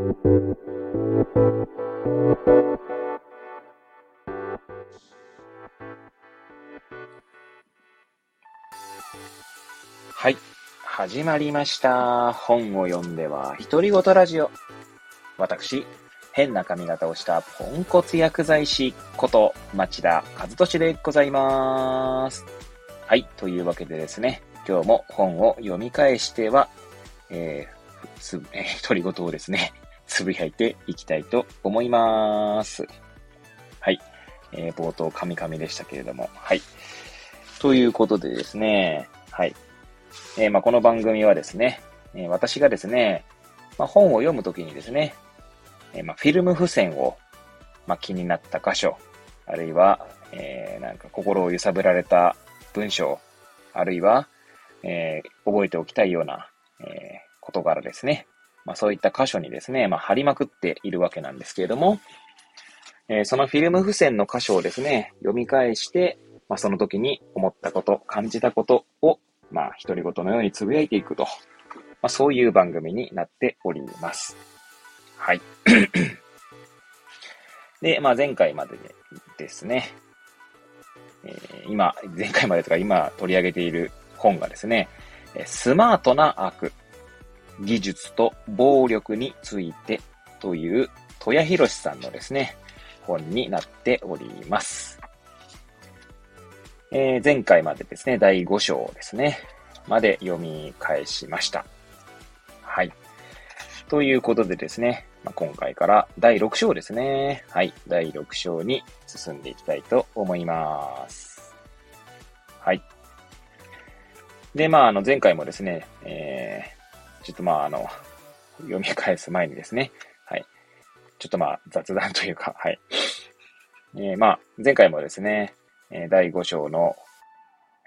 はい。始まりました。本を読んでは、独り言ラジオ。私、変な髪型をしたポンコツ薬剤師こと町田和俊でございます。はい。というわけでですね、今日も本を読み返しては、えー、つ、えー、独り言をですね、つぶやいていきたいと思います。はい。えー、冒頭、カミカミでしたけれども、はい。ということでですね、はい。えー、まあ、この番組はですね、えー、私がですね、まあ、本を読むときにですね、え、まあ、フィルム付箋を、ま、気になった箇所、あるいは、え、なんか心を揺さぶられた文章、あるいは、え、覚えておきたいような、え、事柄ですね。まあ、そういった箇所にですね、まあ、貼りまくっているわけなんですけれども、えー、そのフィルム付箋の箇所をですね、読み返して、まあ、その時に思ったこと、感じたことをまあ、独り言のように呟いていくと、まあ、そういう番組になっております。はい。で、まあ、前回までですね、えー、今、前回までとか今取り上げている本がですね、スマートな悪、技術と暴力についてという、戸谷博さんのですね、本になっております。えー、前回までですね、第5章ですね、まで読み返しました。はい。ということでですね、まあ、今回から第6章ですね。はい。第6章に進んでいきたいと思います。はい。で、まあ、あの、前回もですね、えー、ちょっとまあ、あの、読み返す前にですね、はい。ちょっとまあ、雑談というか、はい。えー、まあ、前回もですね、え第5章の、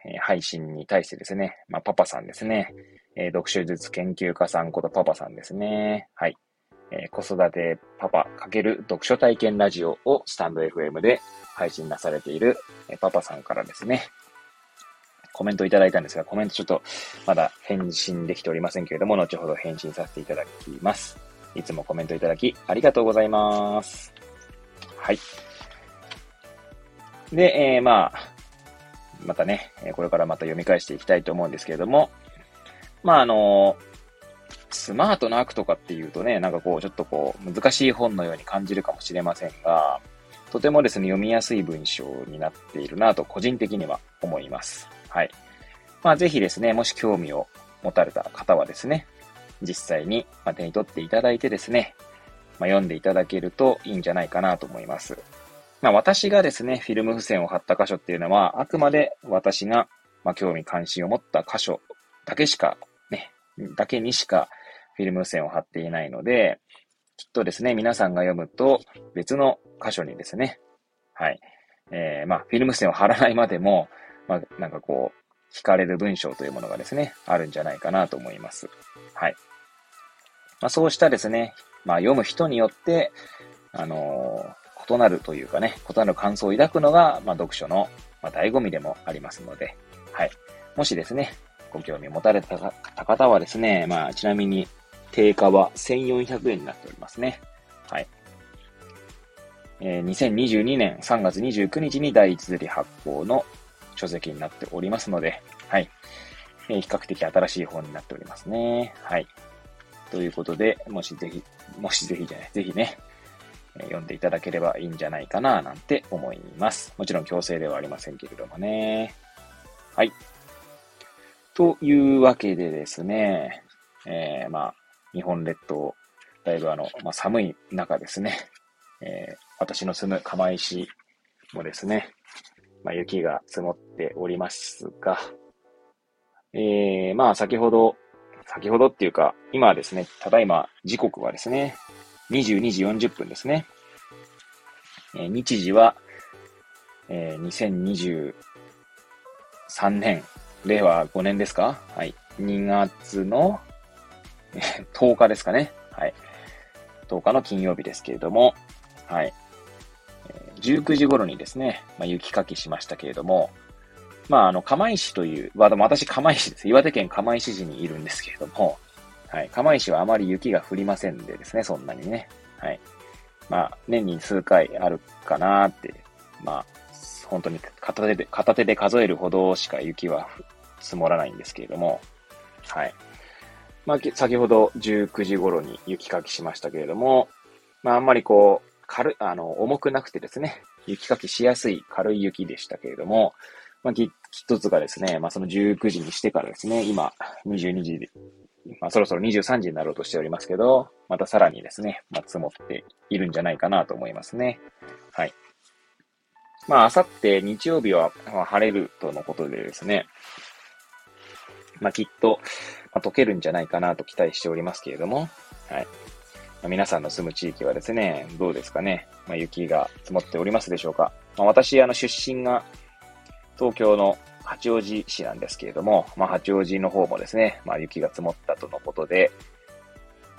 え配信に対してですね、まあ、パパさんですね、え読書術研究家さんことパパさんですね。はい。え子育てパパ×読書体験ラジオをスタンド FM で配信なされている、えパパさんからですね、コメントいただいたんですが、コメントちょっとまだ返信できておりませんけれども、後ほど返信させていただきます。いつもコメントいただきありがとうございます。はい。で、えー、まあ、またね、これからまた読み返していきたいと思うんですけれども、まあ、あのスマートな悪とかっていうとね、なんかこう、ちょっとこう、難しい本のように感じるかもしれませんが、とてもですね、読みやすい文章になっているなと、個人的には思います。はい。まあ、ぜひですね、もし興味を持たれた方はですね、実際に手に取っていただいてですね、まあ、読んでいただけるといいんじゃないかなと思います。まあ、私がですね、フィルム付箋を貼った箇所っていうのは、あくまで私が、まあ、興味関心を持った箇所だけしか、ね、だけにしかフィルム付箋を貼っていないので、きっとですね、皆さんが読むと別の箇所にですね、はい、えー、まあ、フィルム付箋を貼らないまでも、まあ、なんかこう、惹かれる文章というものがですね、あるんじゃないかなと思います。はい。まあ、そうしたですね、まあ、読む人によって、あのー異なるというかね、異なる感想を抱くのが、まあ、読書の、まあ、醍醐味でもありますので、はい。もしですね、ご興味持たれた方はですね、まあ、ちなみに、定価は1400円になっておりますね。はい。えー、2022年3月29日に第一釣り発行の書籍になっておりますので、はい。えー、比較的新しい本になっておりますね。はい。ということで、もしぜひ、もしぜひじゃない、ぜひねえ、読んでいただければいいんじゃないかな、なんて思います。もちろん強制ではありませんけれどもね。はい。というわけでですね、えー、まあ、日本列島、だいぶあの、まあ、寒い中ですね、えー、私の住む釜石もですね、まあ、雪が積もっておりますが、えー、まあ、先ほど、先ほどっていうか、今ですね、ただいま時刻はですね、22時40分ですね。えー、日時は、えー、2023年、令和5年ですか？はい。2月の、えー、10日ですかね。はい。10日の金曜日ですけれども、はい。19時頃にですね、まあ、雪かきしましたけれども、まあ、あの、釜石という、まあ、私釜石です。岩手県釜石市にいるんですけれども、はい。釜石はあまり雪が降りませんでですね、そんなにね。はい。まあ、年に数回あるかなって、まあ、本当に片手で、片手で数えるほどしか雪は積もらないんですけれども、はい。まあ、先ほど19時頃に雪かきしましたけれども、まあ、あんまりこう、軽い、あの、重くなくてですね、雪かきしやすい軽い雪でしたけれども、まあ、一つがですね、まあ、その19時にしてからですね、今、22時、まあ、そろそろ23時になろうとしておりますけど、またさらにですね、まあ、積もっているんじゃないかなと思いますね。はい。まあ、あさって日曜日は晴れるとのことでですね、まあ、きっと、まあ、溶けるんじゃないかなと期待しておりますけれども、はい。ま、皆さんの住む地域はですね、どうですかね。まあ、雪が積もっておりますでしょうか。まあ、私、あの、出身が東京の八王子市なんですけれども、まあ、八王子の方もですね、まあ、雪が積もったとのことで、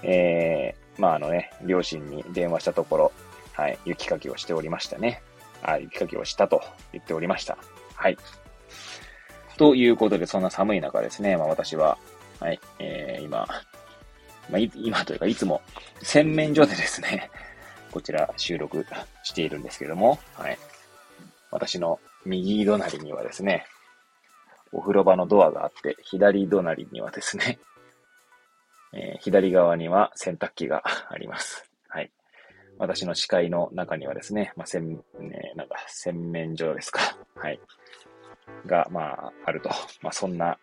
えー、まあ、あのね、両親に電話したところ、はい、雪かきをしておりましたね。あ、雪かきをしたと言っておりました。はい。ということで、そんな寒い中ですね、まあ、私は、はい、えー、今、まあ、今というか、いつも洗面所でですね、こちら収録しているんですけども、はい。私の右隣にはですね、お風呂場のドアがあって、左隣にはですね、えー、左側には洗濯機が あります。はい。私の視界の中にはですね、まあ、洗、ね、なんか洗面所ですか。はい。が、まあ、あると。まあ、そんな、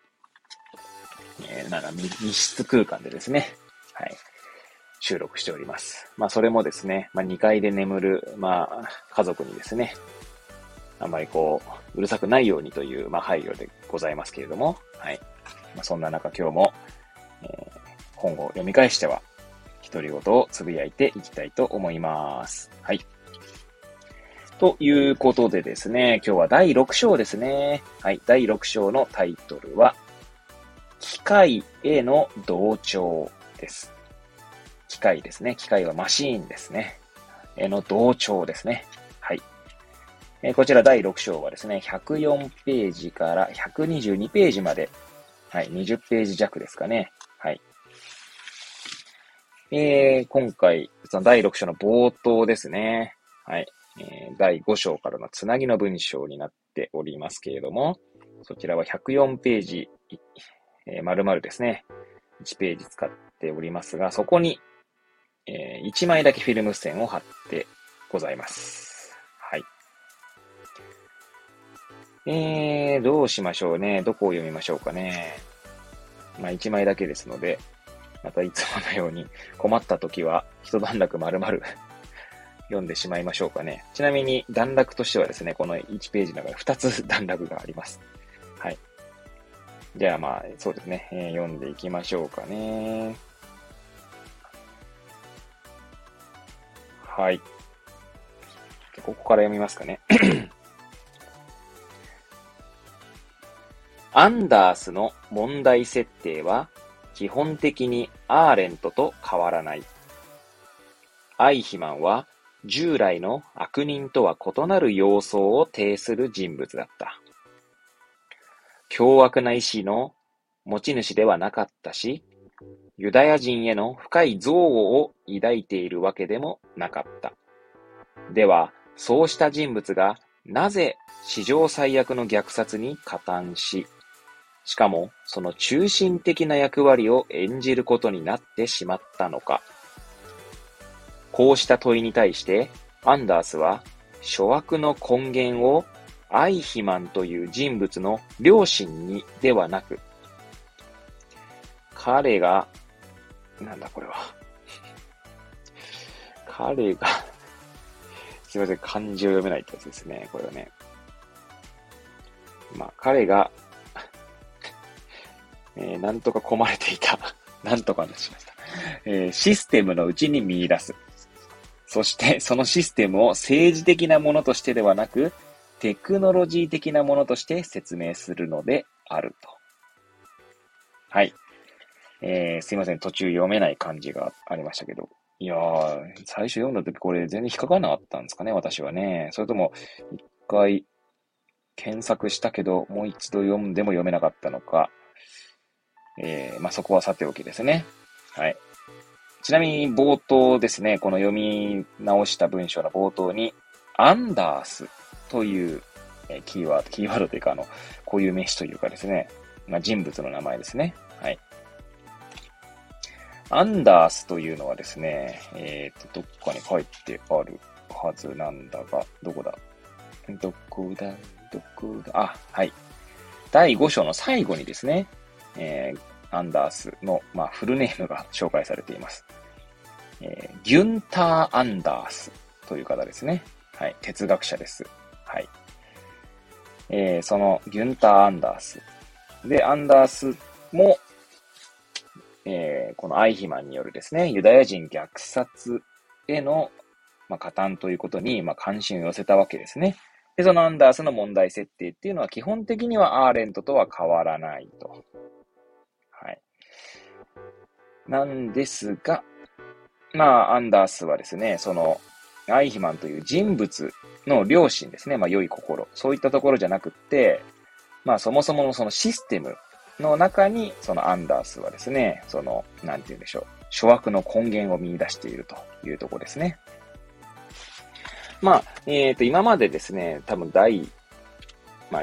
えー、なんか密室空間でですね、はい。収録しております。まあ、それもですね、まあ、2階で眠る、まあ、家族にですね、あんまりこう、うるさくないようにという、まあ、配慮でございますけれども、はい。まあ、そんな中今日も、えー、本を読み返しては、独り言をつぶやいていきたいと思います。はい。ということでですね、今日は第6章ですね。はい。第6章のタイトルは、機械への同調です。機械ですね。機械はマシーンですね。への同調ですね。はいえこちら第6章はですね、104ページから122ページまで、はい、20ページ弱ですかね。はい。えー、今回、その第6章の冒頭ですね。はい。えー、第5章からのつなぎの文章になっておりますけれども、そちらは104ページ、えー、丸々ですね。1ページ使っておりますが、そこに、えー、1枚だけフィルム線を貼ってございます。はいえー、どうしましょうね。どこを読みましょうかね。まあ、1枚だけですので、またいつものように困った時は一段落丸々 読んでしまいましょうかね。ちなみに段落としてはですね、この1ページの中で2つ段落があります。はい。じゃあまあ、そうですね、えー、読んでいきましょうかね。はい。ここから読みますかね。アンダースの問題設定は基本的にアーレントと変わらない。アイヒマンは従来の悪人とは異なる様相を呈する人物だった。凶悪な意志の持ち主ではなかったし、ユダヤ人への深い憎悪を抱いているわけでもなかった。では、そうした人物がなぜ史上最悪の虐殺に加担し、しかも、その中心的な役割を演じることになってしまったのか。こうした問いに対して、アンダースは、諸悪の根源をアイヒマンという人物の両親にではなく、彼が、なんだこれは。彼が すいません、漢字を読めないってやつですね、これはね。まあ、彼が えー、なんとか込まれていた。なんとかしました。えー、システムのうちに見出す。そして、そのシステムを政治的なものとしてではなく、テクノロジー的なものとして説明するのであると。はい。えー、すいません。途中読めない漢字がありましたけど。いやー、最初読んだ時これ全然引っかかんなかったんですかね、私はね。それとも、一回検索したけど、もう一度読んでも読めなかったのか。えー、まあ、そこはさておきですね。はい。ちなみに冒頭ですね、この読み直した文章の冒頭に、アンダースという、えキーワード、キーワードというか、あの、こういう名詞というかですね、まあ、人物の名前ですね。アンダースというのはですね、えっ、ー、と、どっかに書いてあるはずなんだが、どこだ？どこだ？どこだ？あ、はい。第5章の最後にですね、えー、アンダースの、まあ、フルネームが紹介されています。えー、ギュンター・アンダースという方ですね。はい。哲学者です。はい。えー、そのギュンター・アンダース。で、アンダースも、えー、このアイヒマンによるですね、ユダヤ人虐殺への、まあ、加担ということに、まあ、関心を寄せたわけですね。で、そのアンダースの問題設定っていうのは基本的にはアーレントとは変わらないと。はい。なんですが、まあ、アンダースはですね、その、アイヒマンという人物の良心ですね、まあ、良い心。そういったところじゃなくって、まあ、そもそものそのシステムの中に、そのアンダースはですね、その、なんて言うんでしょう、諸悪の根源を見出しているというところですね。まあ、えっ、ー、と、今までですね、多分第、まあ、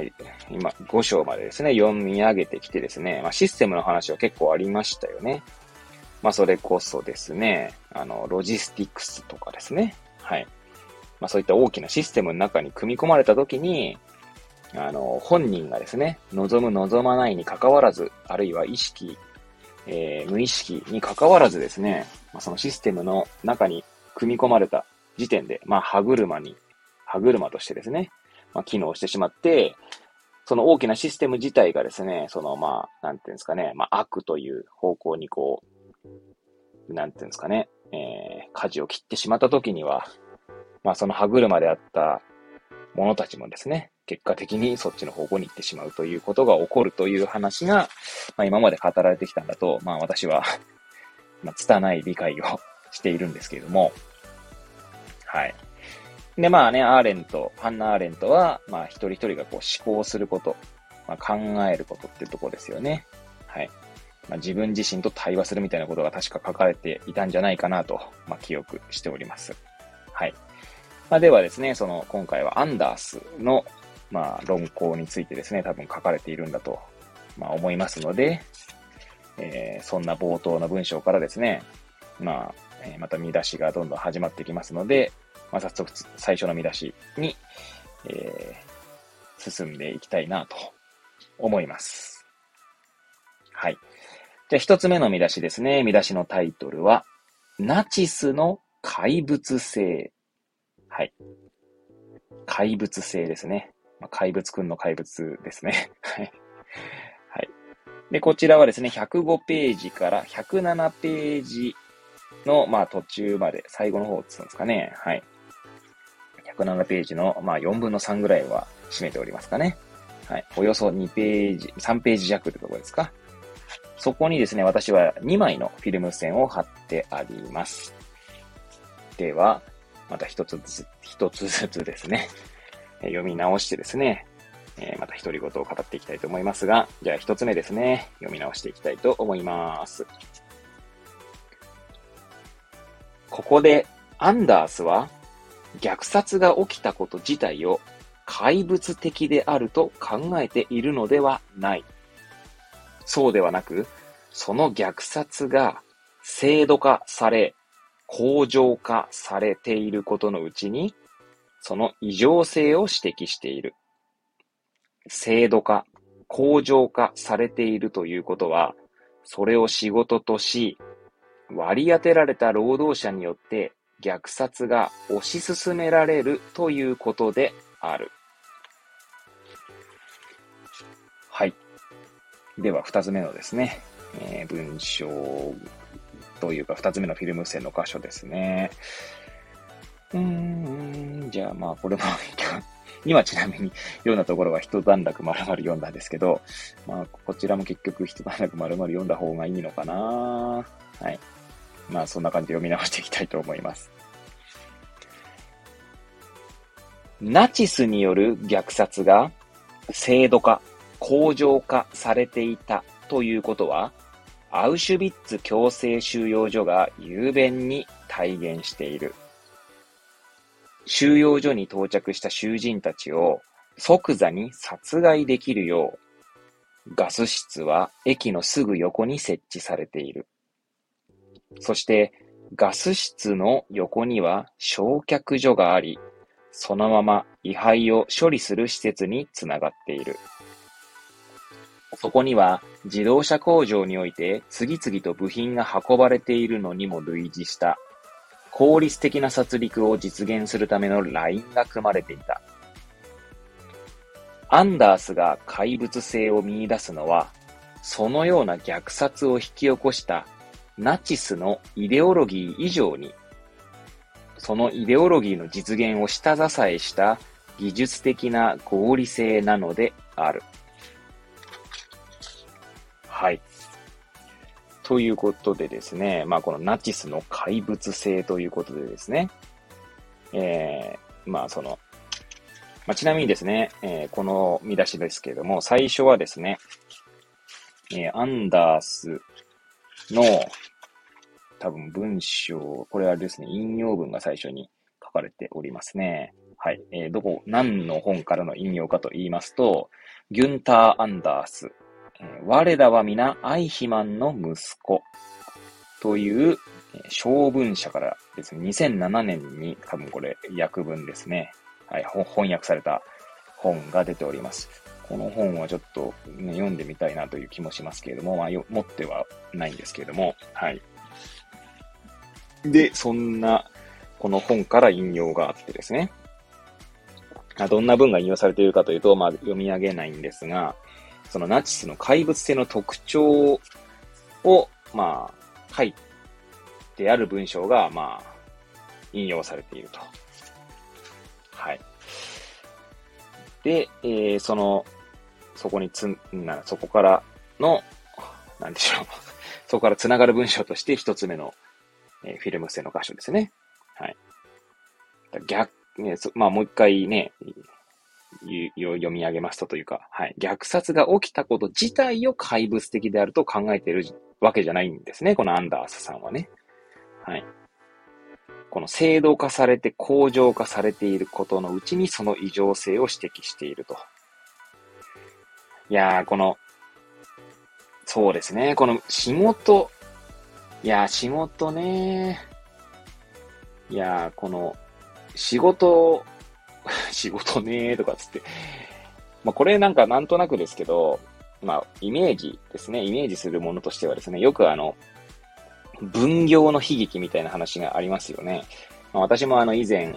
今、5章までですね、読み上げてきてですね、まあ、システムの話は結構ありましたよね。まあ、それこそですね、あの、ロジスティクスとかですね。はい。まあ、そういった大きなシステムの中に組み込まれたときに、あの、本人がですね、望む望まないに関わらず、あるいは意識、えー、無意識に関わらずですね、まあ、そのシステムの中に組み込まれた時点で、まあ、歯車に、歯車としてですね、まあ、機能してしまって、その大きなシステム自体がですね、その、まあ、なんていうんですかね、まあ、悪という方向にこう、なんていうんですかね、えー、舵を切ってしまった時には、まあ、その歯車であった者たちもですね、結果的にそっちの方向に行ってしまうということが起こるという話が、まあ、今まで語られてきたんだと、まあ、私は まあ、拙い理解をしているんですけれども、はい。で、まあね、アーレント、ハンナ・アーレントは、まあ一人一人がこう思考すること、まあ、考えることっていうところですよね。はい。まあ、自分自身と対話するみたいなことが確か書かれていたんじゃないかなと、まあ、記憶しております。はい。まあ、ではですね、その、今回はアンダースの、まあ、論考についてですね、多分書かれているんだと、まあ、思いますので、えー、そんな冒頭の文章からですね、まあ、えまた見出しがどんどん始まってきますので、まあ、早速最初の見出しに、えー、進んでいきたいなと思います。はい。じゃあ一つ目の見出しですね。見出しのタイトルは、ナチスの怪物性。はい。怪物性ですね。まあ、怪物くんの怪物ですね。はい。はい。で、こちらはですね、105ページから107ページの、まあ、途中まで、最後の方ってうんですかね。はい。107ページの、まあ、4分の3ぐらいは占めておりますかね。はい。およそ2ページ、3ページ弱ってところですか。そこにですね、私は2枚のフィルム線を貼ってあります。では、また一つずつ、一つずつですね、読み直してですね、えまた独り言を語っていきたいと思いますが、じゃあ一つ目ですね、読み直していきたいと思います。ここでアンダースは虐殺が起きたこと自体を怪物的であると考えているのではない。そうではなく、その虐殺が制度化され、向上化されていることのうちに、その異常性を指摘している。制度化、向上化されているということは、それを仕事とし、割り当てられた労働者によって虐殺が推し進められるということである。はい。では、二つ目のですね、えー、文章というか、二つ目のフィルム線の箇所ですね。うーん、じゃあまあ、これも 今ちなみに読んだところは一段落丸々読んだんですけど、まあ、こちらも結局一段落丸々読んだ方がいいのかなはい。まあそんな感じで読み直していきたいと思います。ナチスによる虐殺が制度化、向上化されていたということは、アウシュビッツ強制収容所が雄弁に体現している。収容所に到着した囚人たちを即座に殺害できるよう、ガス室は駅のすぐ横に設置されている。そして、ガス室の横には焼却所があり、そのまま位牌を処理する施設につながっている。そこには自動車工場において次々と部品が運ばれているのにも類似した効率的な殺戮を実現するためのラインが組まれていた。アンダースが怪物性を見出すのは、そのような虐殺を引き起こしたナチスのイデオロギー以上に、そのイデオロギーの実現を下支えした技術的な合理性なのである。はい。ということでですね、まあこのナチスの怪物性ということでですね、えー、まあその、まあ、ちなみにですね、えー、この見出しですけれども、最初はですね、えー、アンダースの多分文章、これはですね、引用文が最初に書かれておりますね。はい。えー、どこ、何の本からの引用かと言いますと、ギュンター・アンダース我らは皆アイヒマンの息子という小文社からですね、2007年に多分これ訳文ですね。はい、翻訳された本が出ております。この本はちょっと、ね、読んでみたいなという気もしますけれども、まあ、持ってはないんですけれども、はい。で、そんな、この本から引用があってですね。どんな文が引用されているかというと、まあ、読み上げないんですが、そのナチスの怪物性の特徴を、まあ、書いてある文章が、まあ、引用されていると。はい。で、えー、その、そこにつ、な、そこからの、なんでしょう。そこから繋がる文章として一つ目の、えー、フィルム性の箇所ですね。はい。逆、ね、まあもう一回ね、読み上げますとというか、はい。虐殺が起きたこと自体を怪物的であると考えているわけじゃないんですね。このアンダースさんはね。はい。この制度化されて向上化されていることのうちにその異常性を指摘していると。いやー、この、そうですね。この仕事、いやー、仕事ねいやー、この、仕事 仕事ねーとかつって。まあ、これなんかなんとなくですけど、まあ、イメージですね。イメージするものとしてはですね、よくあの、分業の悲劇みたいな話がありますよね。まあ、私もあの以前、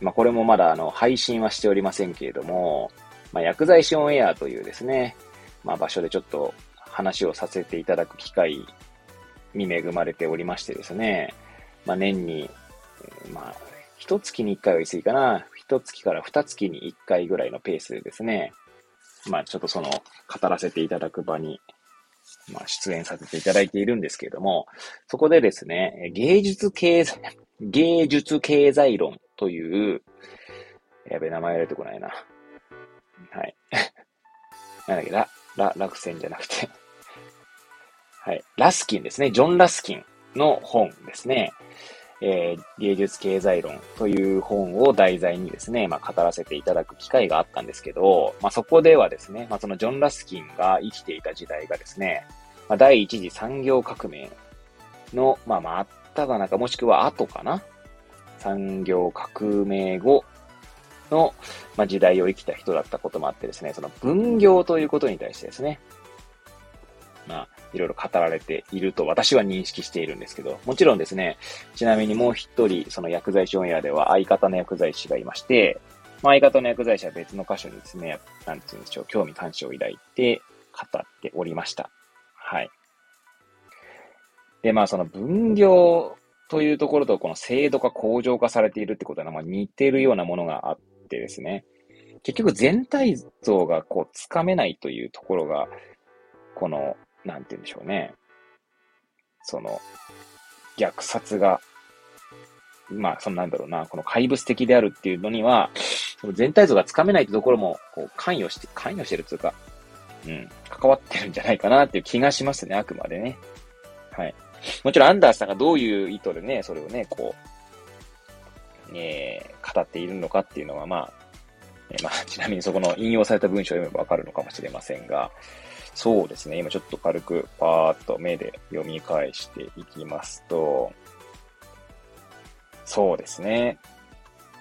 まあ、これもまだあの配信はしておりませんけれども、まあ、薬剤師オンエアというですね、まあ、場所でちょっと話をさせていただく機会に恵まれておりましてですね、まあ、年に、まあ、一月に一回は言い過ぎかな。一月から二月に一回ぐらいのペースでですね、まあちょっとその語らせていただく場に、まあ出演させていただいているんですけれども、そこでですね、芸術経済、芸術経済論という、やべ、名前出てこないな。はい。なんだっけ、ラ、ラ、落選じゃなくてはい。ラスキンですね。ジョン・ラスキンの本ですね。えー、芸術経済論という本を題材にですね、まあ、語らせていただく機会があったんですけど、まあ、そこではですね、まあ、そのジョン・ラスキンが生きていた時代がですね、まあ、第一次産業革命の、まあ、真っ只中、もしくは後かな産業革命後の、まあ、時代を生きた人だったこともあってですね、その分業ということに対してですね、いろいろ語られていると私は認識しているんですけど、もちろんですね、ちなみにもう一人、その薬剤師オンエアでは相方の薬剤師がいまして、まあ、相方の薬剤師は別の箇所にですね、なんて言うんでしょう、興味関心を抱いて語っておりました。はい。で、まあ、その分業というところとこの制度化、向上化されているってことは、まあ、似てるようなものがあってですね、結局全体像がこう、つかめないというところが、このなんて言うんでしょうね。その、虐殺が、まあ、そのなんだろうな、この怪物的であるっていうのには、全体像がつかめないってところも、こう、関与して、関与してるっていうか、うん、関わってるんじゃないかなっていう気がしますね、あくまでね。はい。もちろんアンダーさんがどういう意図でね、それをね、こう、えー、語っているのかっていうのは、まあ、えー、まあ、ちなみにそこの引用された文章を読めばわかるのかもしれませんが、そうですね、今ちょっと軽くパーッと目で読み返していきますと、そうですね。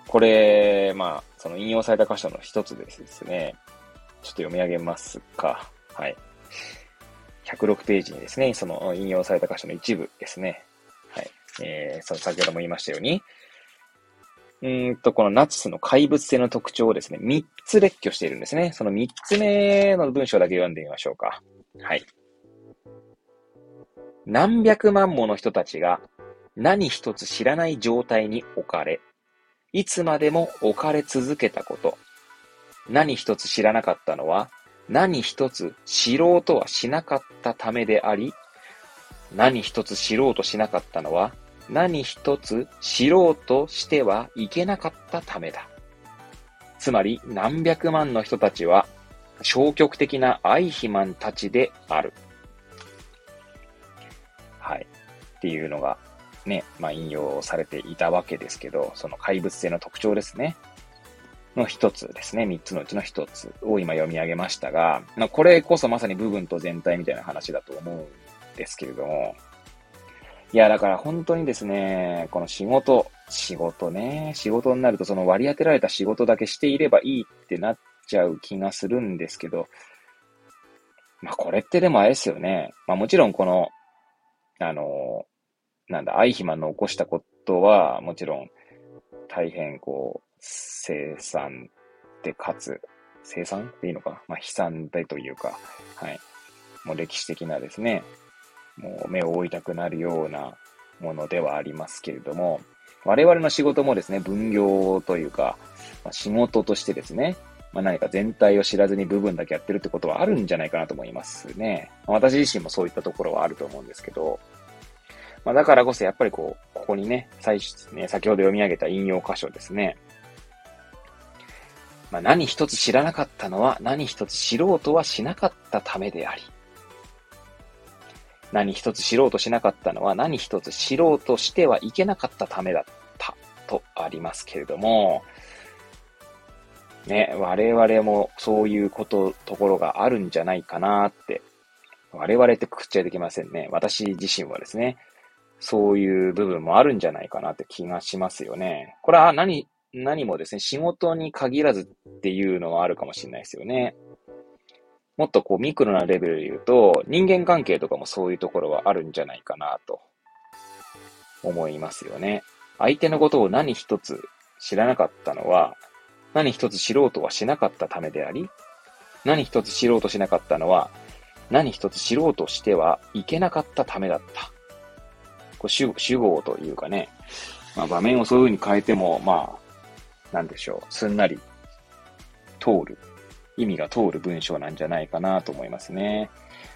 これ、まあ、その引用された箇所の一つですね。ちょっと読み上げますか。はい。106ページにですね、その引用された箇所の一部ですね。はい。えー、その先ほども言いましたように、うんと、このナチスの怪物性の特徴をですね、3つ列挙しているんですね。その3つ目の文章だけ読んでみましょうか。はい。何百万もの人たちが何一つ知らない状態に置かれ、いつまでも置かれ続けたこと。何一つ知らなかったのは、何一つ知ろうとはしなかったためであり、何一つ知ろうとしなかったのは、何一つ知ろうとしてはいけなかったためだ。つまり、何百万の人たちは、消極的な愛肥満たちである。はい。っていうのが、ね、まあ、引用されていたわけですけど、その怪物性の特徴ですね。の一つですね。三つのうちの一つを今読み上げましたが、まあ、これこそまさに部分と全体みたいな話だと思うんですけれども、いや、だから本当にですね、この仕事、仕事ね、仕事になるとその割り当てられた仕事だけしていればいいってなっちゃう気がするんですけど、まあこれってでもあれですよね。まあもちろんこの、あの、なんだ、アイヒマンの起こしたことは、もちろん大変こう、生産でかつ、生産でいいのかまあ悲惨でというか、はい。もう歴史的なですね、もう目を覆いたくなるようなものではありますけれども、我々の仕事もですね、分業というか、まあ、仕事としてですね、まあ、何か全体を知らずに部分だけやってるってことはあるんじゃないかなと思いますね。私自身もそういったところはあると思うんですけど、まあ、だからこそやっぱりこう、ここにね、最初ね、先ほど読み上げた引用箇所ですね。まあ、何一つ知らなかったのは何一つ知ろうとはしなかったためであり、何一つ知ろうとしなかったのは何一つ知ろうとしてはいけなかったためだったとありますけれども、ね、我々もそういうこと、ところがあるんじゃないかなって、我々ってくっちゃいできませんね。私自身はですね、そういう部分もあるんじゃないかなって気がしますよね。これは何、何もですね、仕事に限らずっていうのはあるかもしれないですよね。もっとこうミクロなレベルで言うと、人間関係とかもそういうところはあるんじゃないかなと思いますよね。相手のことを何一つ知らなかったのは、何一つ知ろうとはしなかったためであり、何一つ知ろうとしなかったのは、何一つ知ろうとしてはいけなかったためだった。こう主主語というかね、まあ、場面をそういう風に変えても、まあ、なんでしょう、すんなり通る意味が通る文章なんじゃないかなと思いますね。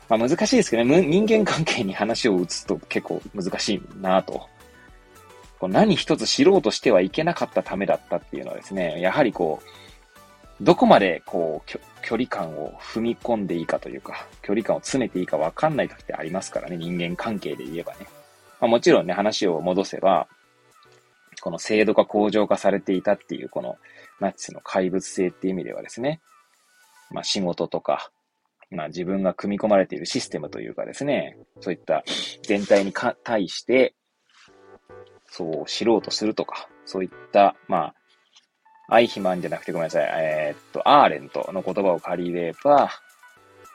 まあ難しいですけどね、人間関係に話を移すと結構難しいなと。こう何一つ知ろうとしてはいけなかったためだったっていうのはですね、やはりこう、どこまでこう、距離感を踏み込んでいいかというか、距離感を詰めていいかわかんない時ってありますからね、人間関係で言えばね。まあ、もちろんね、話を戻せば、この制度が向上化されていたっていう、このナチスの怪物性っていう意味ではですね、まあ、仕事とか、まあ、自分が組み込まれているシステムというかですね、そういった全体にか対して、そう知ろうとするとか、そういった、まあ、アイヒマンじゃなくてごめんなさい、えー、っと、アーレントの言葉を借りれば、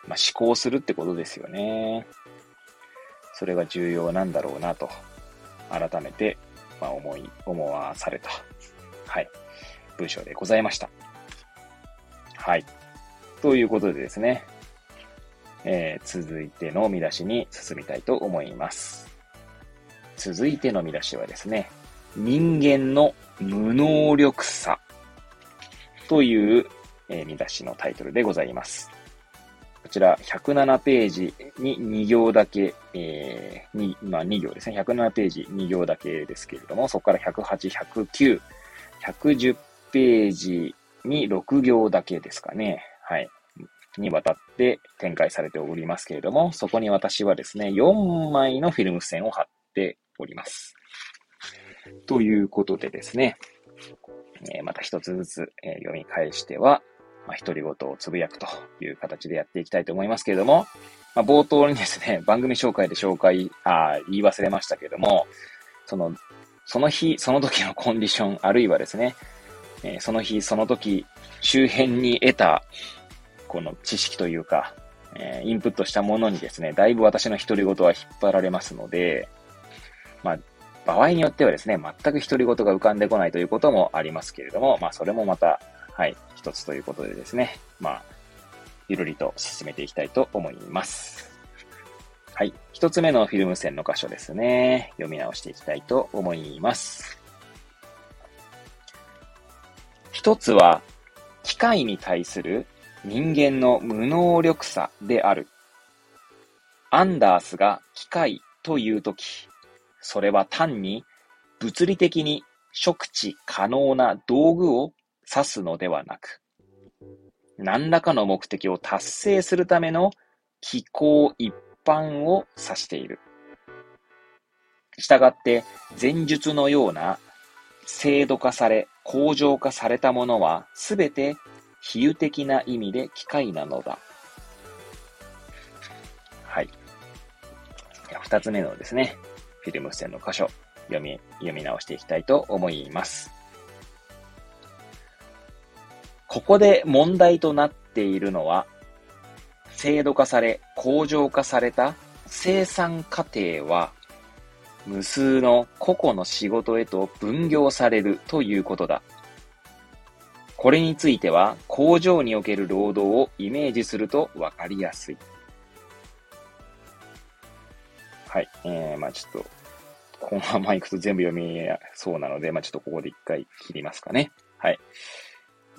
まあ、思考するってことですよね。それが重要なんだろうなと、改めて、まあ、思い、思わされた、はい、文章でございました。はい。ということでですね、えー、続いての見出しに進みたいと思います。続いての見出しはですね、人間の無能力さという、えー、見出しのタイトルでございます。こちら107ページに2行だけ、えー、に、まあ2行ですね。107ページ2行だけですけれども、そこから108、109、110ページに6行だけですかね。はい。にわたって展開されておりますけれども、そこに私はですね、4枚のフィルム線を貼っております。ということでですね、え、また一つずつ、え、読み返しては、まあ、独り言をつぶやくという形でやっていきたいと思いますけれども、まあ、冒頭にですね、番組紹介で紹介、あ言い忘れましたけれども、その、その日、その時のコンディション、あるいはですね、えー、その日、その時、周辺に得た、この知識というか、えー、インプットしたものにですね、だいぶ私の独り言は引っ張られますので、まあ、場合によってはですね、全く独り言が浮かんでこないということもありますけれども、まあ、それもまた、はい、一つということでですね、まあ、ゆるりと進めていきたいと思います。はい。一つ目のフィルム線の箇所ですね。読み直していきたいと思います。一つは、機械に対する人間の無能力さである。アンダースが機械というとき、それは単に物理的に触知可能な道具を指すのではなく、何らかの目的を達成するための機構一般を指している。したがって、前述のような制度化され、向上化されたものは、すべて比喩的な意味で機械なのだ。はい。二つ目のですね、フィルム線の箇所、読み、読み直していきたいと思います。ここで問題となっているのは、制度化され、向上化された生産過程は、無数の個々の仕事へと分業されるということだ。これについては、工場における労働をイメージするとわかりやすい。はい。えー、まあちょっと、このまま行くと全部読みそうなので、まあちょっとここで一回切りますかね。はい。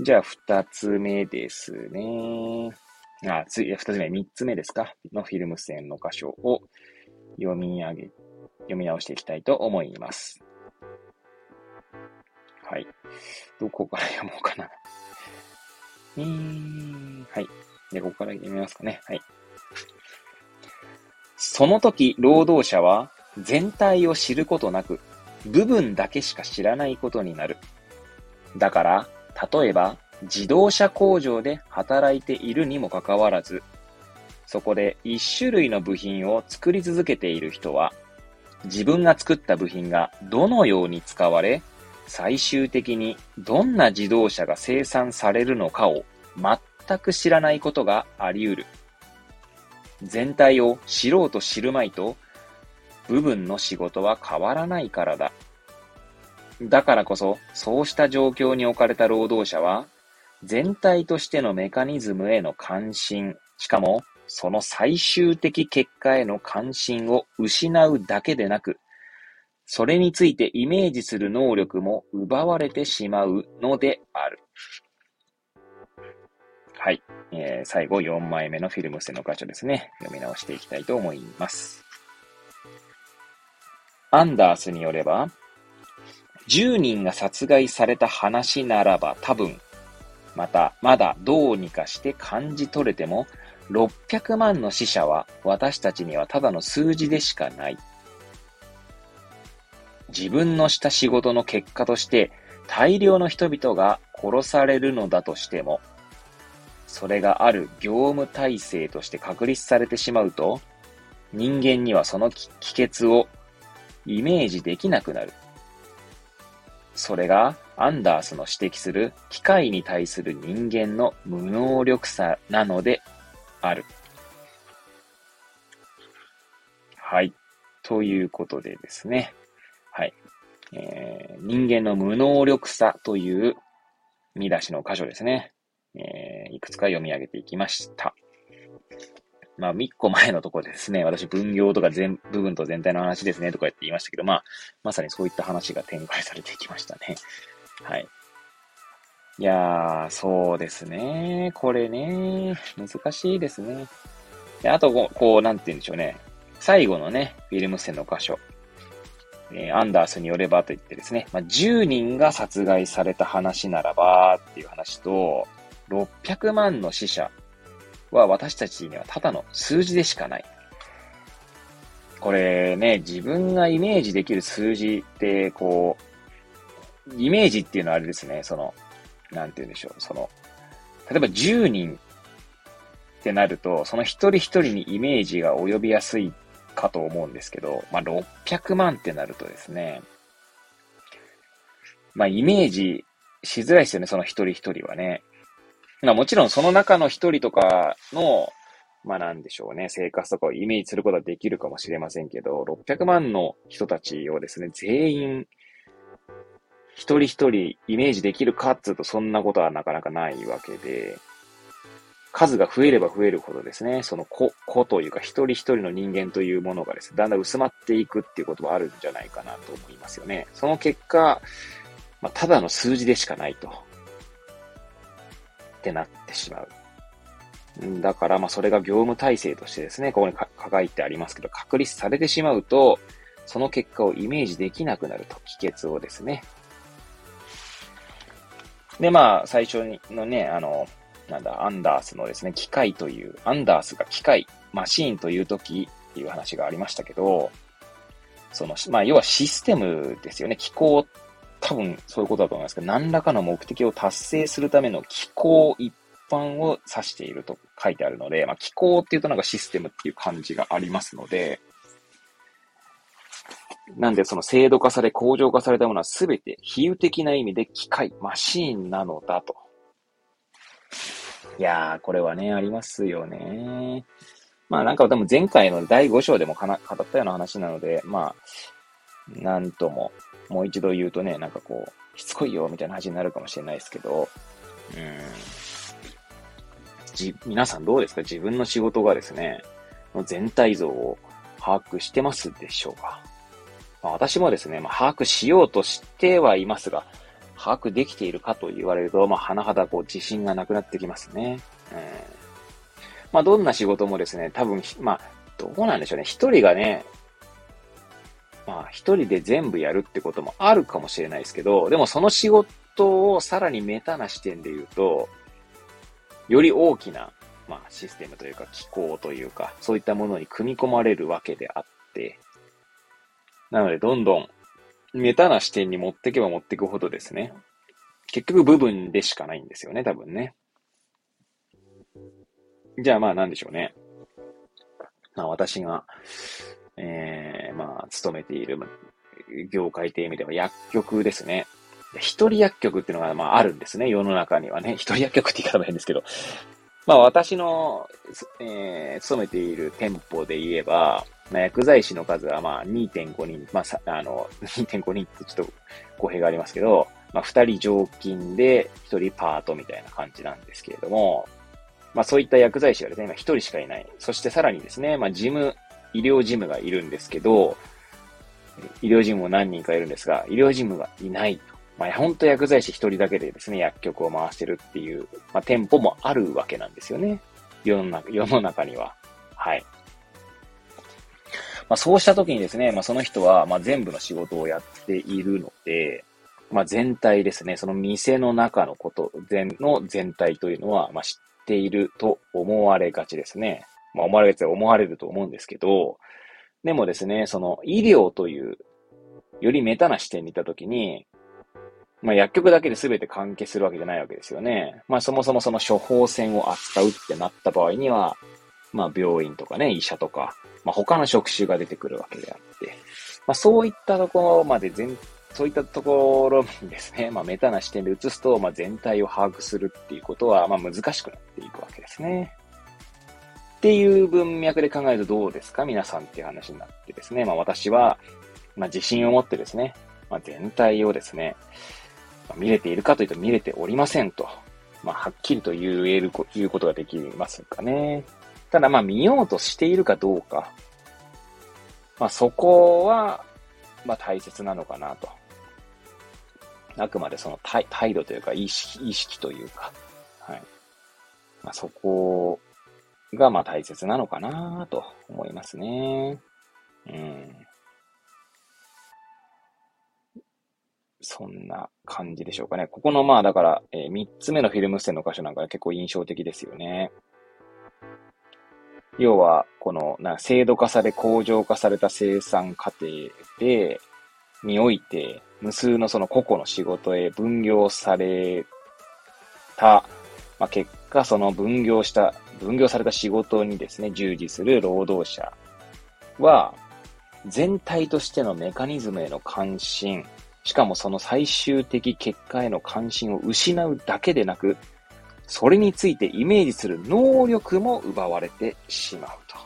じゃあ、二つ目ですね。あ、つい、二つ目、三つ目ですかのフィルム線の箇所を読み上げ、読み直していきたいと思います。はい。どこから読もうかな。えー、はい。で、ここから読みますかね。はい。その時、労働者は全体を知ることなく、部分だけしか知らないことになる。だから、例えば、自動車工場で働いているにもかかわらず、そこで一種類の部品を作り続けている人は、自分が作った部品がどのように使われ、最終的にどんな自動車が生産されるのかを全く知らないことがあり得る。全体を知ろうと知るまいと、部分の仕事は変わらないからだ。だからこそ、そうした状況に置かれた労働者は、全体としてのメカニズムへの関心、しかも、その最終的結果への関心を失うだけでなく、それについてイメージする能力も奪われてしまうのである。はい。えー、最後4枚目のフィルムスの箇所ですね。読み直していきたいと思います。アンダースによれば、10人が殺害された話ならば多分、また、まだどうにかして感じ取れても、600万の死者は私たちにはただの数字でしかない。自分のした仕事の結果として大量の人々が殺されるのだとしても、それがある業務体制として確立されてしまうと、人間にはその帰結をイメージできなくなる。それがアンダースの指摘する機械に対する人間の無能力さなのである。はい。ということでですね。はい。えー、人間の無能力さという見出しの箇所ですね。えー、いくつか読み上げていきました。まあ、一個前のところでですね、私分業とか全、部分と全体の話ですねとか言って言いましたけど、まあ、まさにそういった話が展開されていきましたね。はい。いやー、そうですね。これね、難しいですね。であとこう、こう、なんて言うんでしょうね。最後のね、フィルム線の箇所。えー、アンダースによればと言ってですね、まあ、10人が殺害された話ならばっていう話と、600万の死者は私たちにはただの数字でしかない。これね、自分がイメージできる数字って、こう、イメージっていうのはあれですね、その、なんて言うんでしょう、その、例えば10人ってなると、その一人一人にイメージが及びやすいかと思うんですけど、まあ、600万ってなるとですね、まあ、イメージしづらいですよね、その一人一人はね。まあ、もちろんその中の一人とかの、まあなんでしょうね、生活とかをイメージすることはできるかもしれませんけど、600万の人たちをですね、全員、一人一人イメージできるかっつうとそんなことはなかなかないわけで、数が増えれば増えるほどですね、その子、子というか一人一人の人間というものがですね、だんだん薄まっていくっていうことはあるんじゃないかなと思いますよね。その結果、まあ、ただの数字でしかないと。ってなってしまう。だから、まあ、それが業務体制としてですね、ここに書いてありますけど、確立されてしまうと、その結果をイメージできなくなると、帰結をですね。で、まあ、最初のね、あの、なんだ、アンダースのですね、機械という、アンダースが機械、マシーンという時っていう話がありましたけど、その、まあ、要はシステムですよね。機構、多分そういうことだと思いますけど、何らかの目的を達成するための機構一般を指していると書いてあるので、まあ、機構っていうとなんかシステムっていう感じがありますので、なんでその制度化され、向上化されたものはすべて比喩的な意味で機械、マシーンなのだといやー、これはね、ありますよね。まあなんか多分前回の第5章でもかな語ったような話なので、まあ、なんとも、もう一度言うとね、なんかこう、しつこいよみたいな話になるかもしれないですけど、うん。じ、皆さんどうですか？自分の仕事がですね、の全体像を把握してますでしょうか、まあ、私もですね、まあ、把握しようとしてはいますが、把握できているかと言われると、まあ、甚だこう自信がなくなってきますね。うん。まあ、どんな仕事もですね、多分、まあ、どうなんでしょうね。一人がね、まあ、一人で全部やるってこともあるかもしれないですけど、でもその仕事をさらにメタな視点で言うと、より大きな、まあ、システムというか、機構というか、そういったものに組み込まれるわけであって、なので、どんどんメタな視点に持ってけば持ってくほどですね、結局部分でしかないんですよね、多分ね。じゃあまあなんでしょうね。まあ私が、ええー、まあ勤めている業界という意味では薬局ですね。一人薬局っていうのがまああるんですね、世の中にはね。一人薬局って言い方も変ですけど。まあ私の、えー、勤めている店舗で言えば、まあ、薬剤師の数はまあ2.5人、まあ、あの、2.5人ってちょっと語弊がありますけど、まあ、2人常勤で1人パートみたいな感じなんですけれども、まあ、そういった薬剤師がですね、今1人しかいない。そしてさらにですね、まあ、事務、医療事務がいるんですけど、医療事務も何人かいるんですが、医療事務がいないと。まあ、本当薬剤師1人だけでですね、薬局を回してるっていう、まあ、店舗もあるわけなんですよね。世の中、世の中には。はい。まあ、そうした時にですね、まあ、その人は、まあ、全部の仕事をやっているので、まあ、全体ですね、その店の中のこと、全の全体というのは、まあ、知っていると思われがちですね。まあ、思われがちは思われると思うんですけど、でもですね、その医療という、よりメタな視点に行った時に、まあ、薬局だけで全て関係するわけじゃないわけですよね。まあ、そもそもその処方箋を扱うってなった場合には、まあ、病院とかね、医者とか、まあ、他の職種が出てくるわけであって、まあ、そういったところまで全、そういったところにですね、まあ、メタな視点で移すと、まあ、全体を把握するっていうことは、まあ、難しくなっていくわけですね。っていう文脈で考えるとどうですか？皆さんっていう話になってですね、まあ、私は、まあ、自信を持ってですね、まあ、全体をですね、まあ、見れているかというと見れておりませんと。まあ、はっきりと言える、言うことができますかね。ただまあ見ようとしているかどうか。まあそこは、まあ大切なのかなと。あくまでその態態度というか意識、意識というか、はい。まあそこがまあ大切なのかなと思いますね。うん。そんな感じでしょうかね。ここのまあだから、えー、3つ目のフィルム線の箇所なんか結構印象的ですよね。要は、この、な、制度化され、工場化された生産過程で、において、無数のその個々の仕事へ分業された、まあ、結果、その分業した、分業された仕事にですね、従事する労働者は、全体としてのメカニズムへの関心、しかもその最終的結果への関心を失うだけでなく、それについてイメージする能力も奪われてしまうと。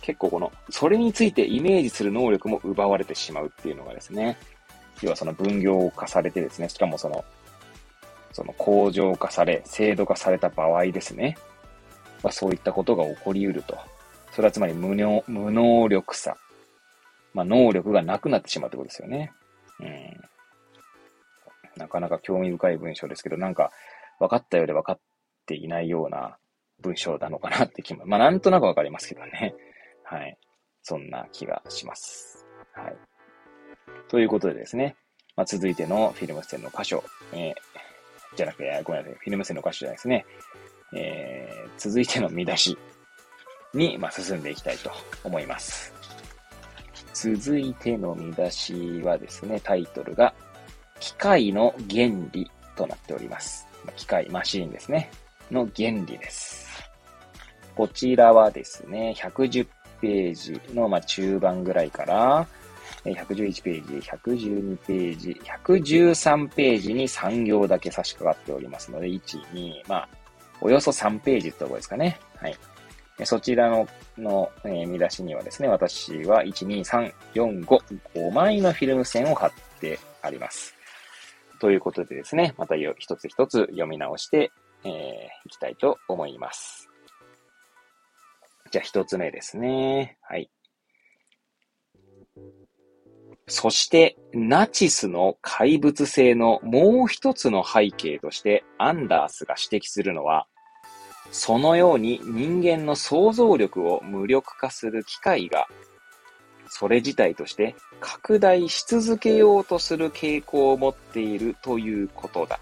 結構この、それについてイメージする能力も奪われてしまうっていうのがですね、要はその分業化されてですね、しかもその、その工場化され、制度化された場合ですね、まあ、そういったことが起こり得ると。それはつまり無能無能力さ。まあ、能力がなくなってしまうってことですよね。うん。なかなか興味深い文章ですけど、なんか、分かったようで分かっていないような文章なのかなって気も、まあなんとなく分かりますけどね。はい。そんな気がします。はい。ということでですね、まあ、続いてのフィルム線の箇所、えー、じゃなくて、ごめんなさい、フィルム線の箇所じゃないですね。えー、続いての見出しに、まあ、進んでいきたいと思います。続いての見出しはですね、タイトルが、機械の原理となっております。機械、マシーンですね。の原理です。こちらはですね、110ページの、ま中盤ぐらいから、111ページ、112ページ、113ページに3行だけ差し掛かっておりますので、1、2、まあ、およそ3ページってとこですかね。はい。そちらの、の、えー、見出しにはですね、私は1、2、3、4、5、5枚のフィルム線を貼ってあります。ということでですね、また一つ一つ読み直して、えー、いきたいと思います。じゃあ一つ目ですね。はい。そして、ナチスの怪物性のもう一つの背景としてアンダースが指摘するのは、そのように人間の想像力を無力化する機会が、それ自体として拡大し続けようとする傾向を持っているということだ。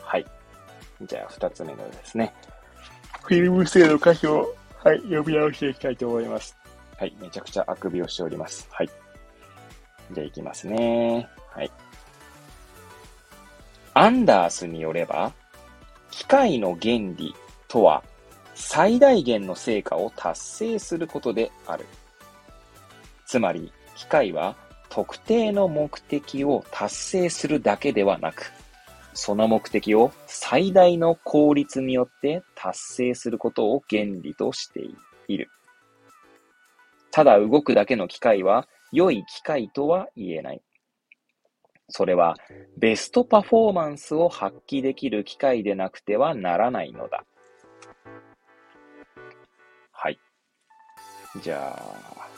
はい。じゃあ、二つ目のですね。フィルム性の箇所を、はい、読み直していきたいと思います。はい、めちゃくちゃあくびをしております。はい。じゃあ、いきますね。はい。アンダースによれば、機械の原理とは、最大限の成果を達成することである。つまり、機械は特定の目的を達成するだけではなく、その目的を最大の効率によって達成することを原理としている。ただ動くだけの機械は良い機械とは言えない。それはベストパフォーマンスを発揮できる機械でなくてはならないのだ。じゃあ、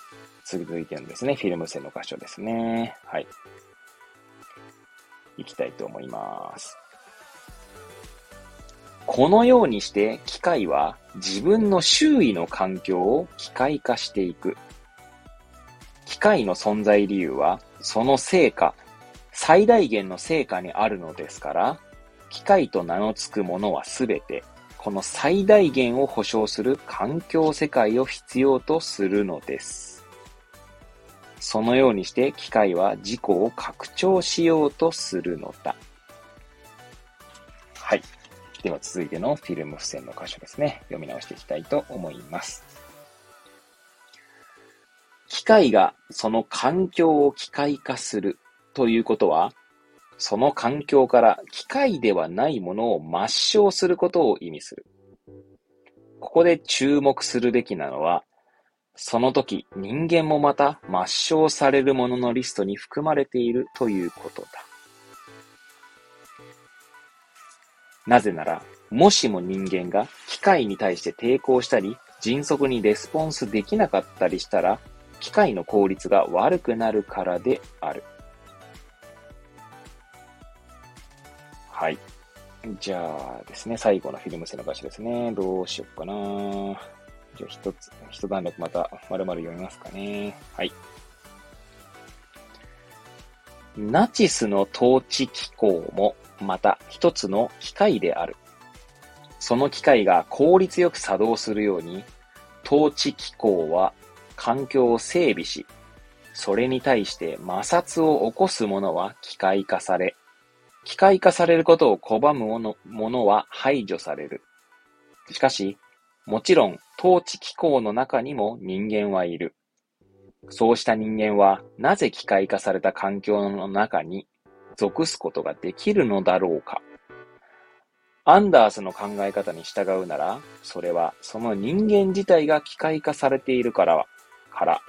続いてのですね、フィルム線の箇所ですね。はい。いきたいと思います。このようにして機械は自分の周囲の環境を機械化していく。機械の存在理由はその成果、最大限の成果にあるのですから、機械と名の付くものはすべて、この最大限を保証する環境世界を必要とするのです。そのようにして機械は自己を拡張しようとするのだ。はい。では続いてのフィルム付箋の箇所ですね。読み直していきたいと思います。機械がその環境を機械化するということは、その環境から機械ではないものを抹消することを意味する。ここで注目するべきなのは、その時、人間もまた抹消されるもののリストに含まれているということだ。なぜなら、もしも人間が機械に対して抵抗したり、迅速にレスポンスできなかったりしたら、機械の効率が悪くなるからである。はい。じゃあですね、最後のフィルム線の場所ですね。どうしよっかなじゃあ一つ、一段落また丸々読みますかね。はい。ナチスの統治機構もまた一つの機械である。その機械が効率よく作動するように、統治機構は環境を整備し、それに対して摩擦を起こすものは機械化され、機械化されることを拒むものは排除される。しかし、もちろん、統治機構の中にも人間はいる。そうした人間は、なぜ機械化された環境の中に属すことができるのだろうか。アンダースの考え方に従うなら、それはその人間自体が機械化されているから、から、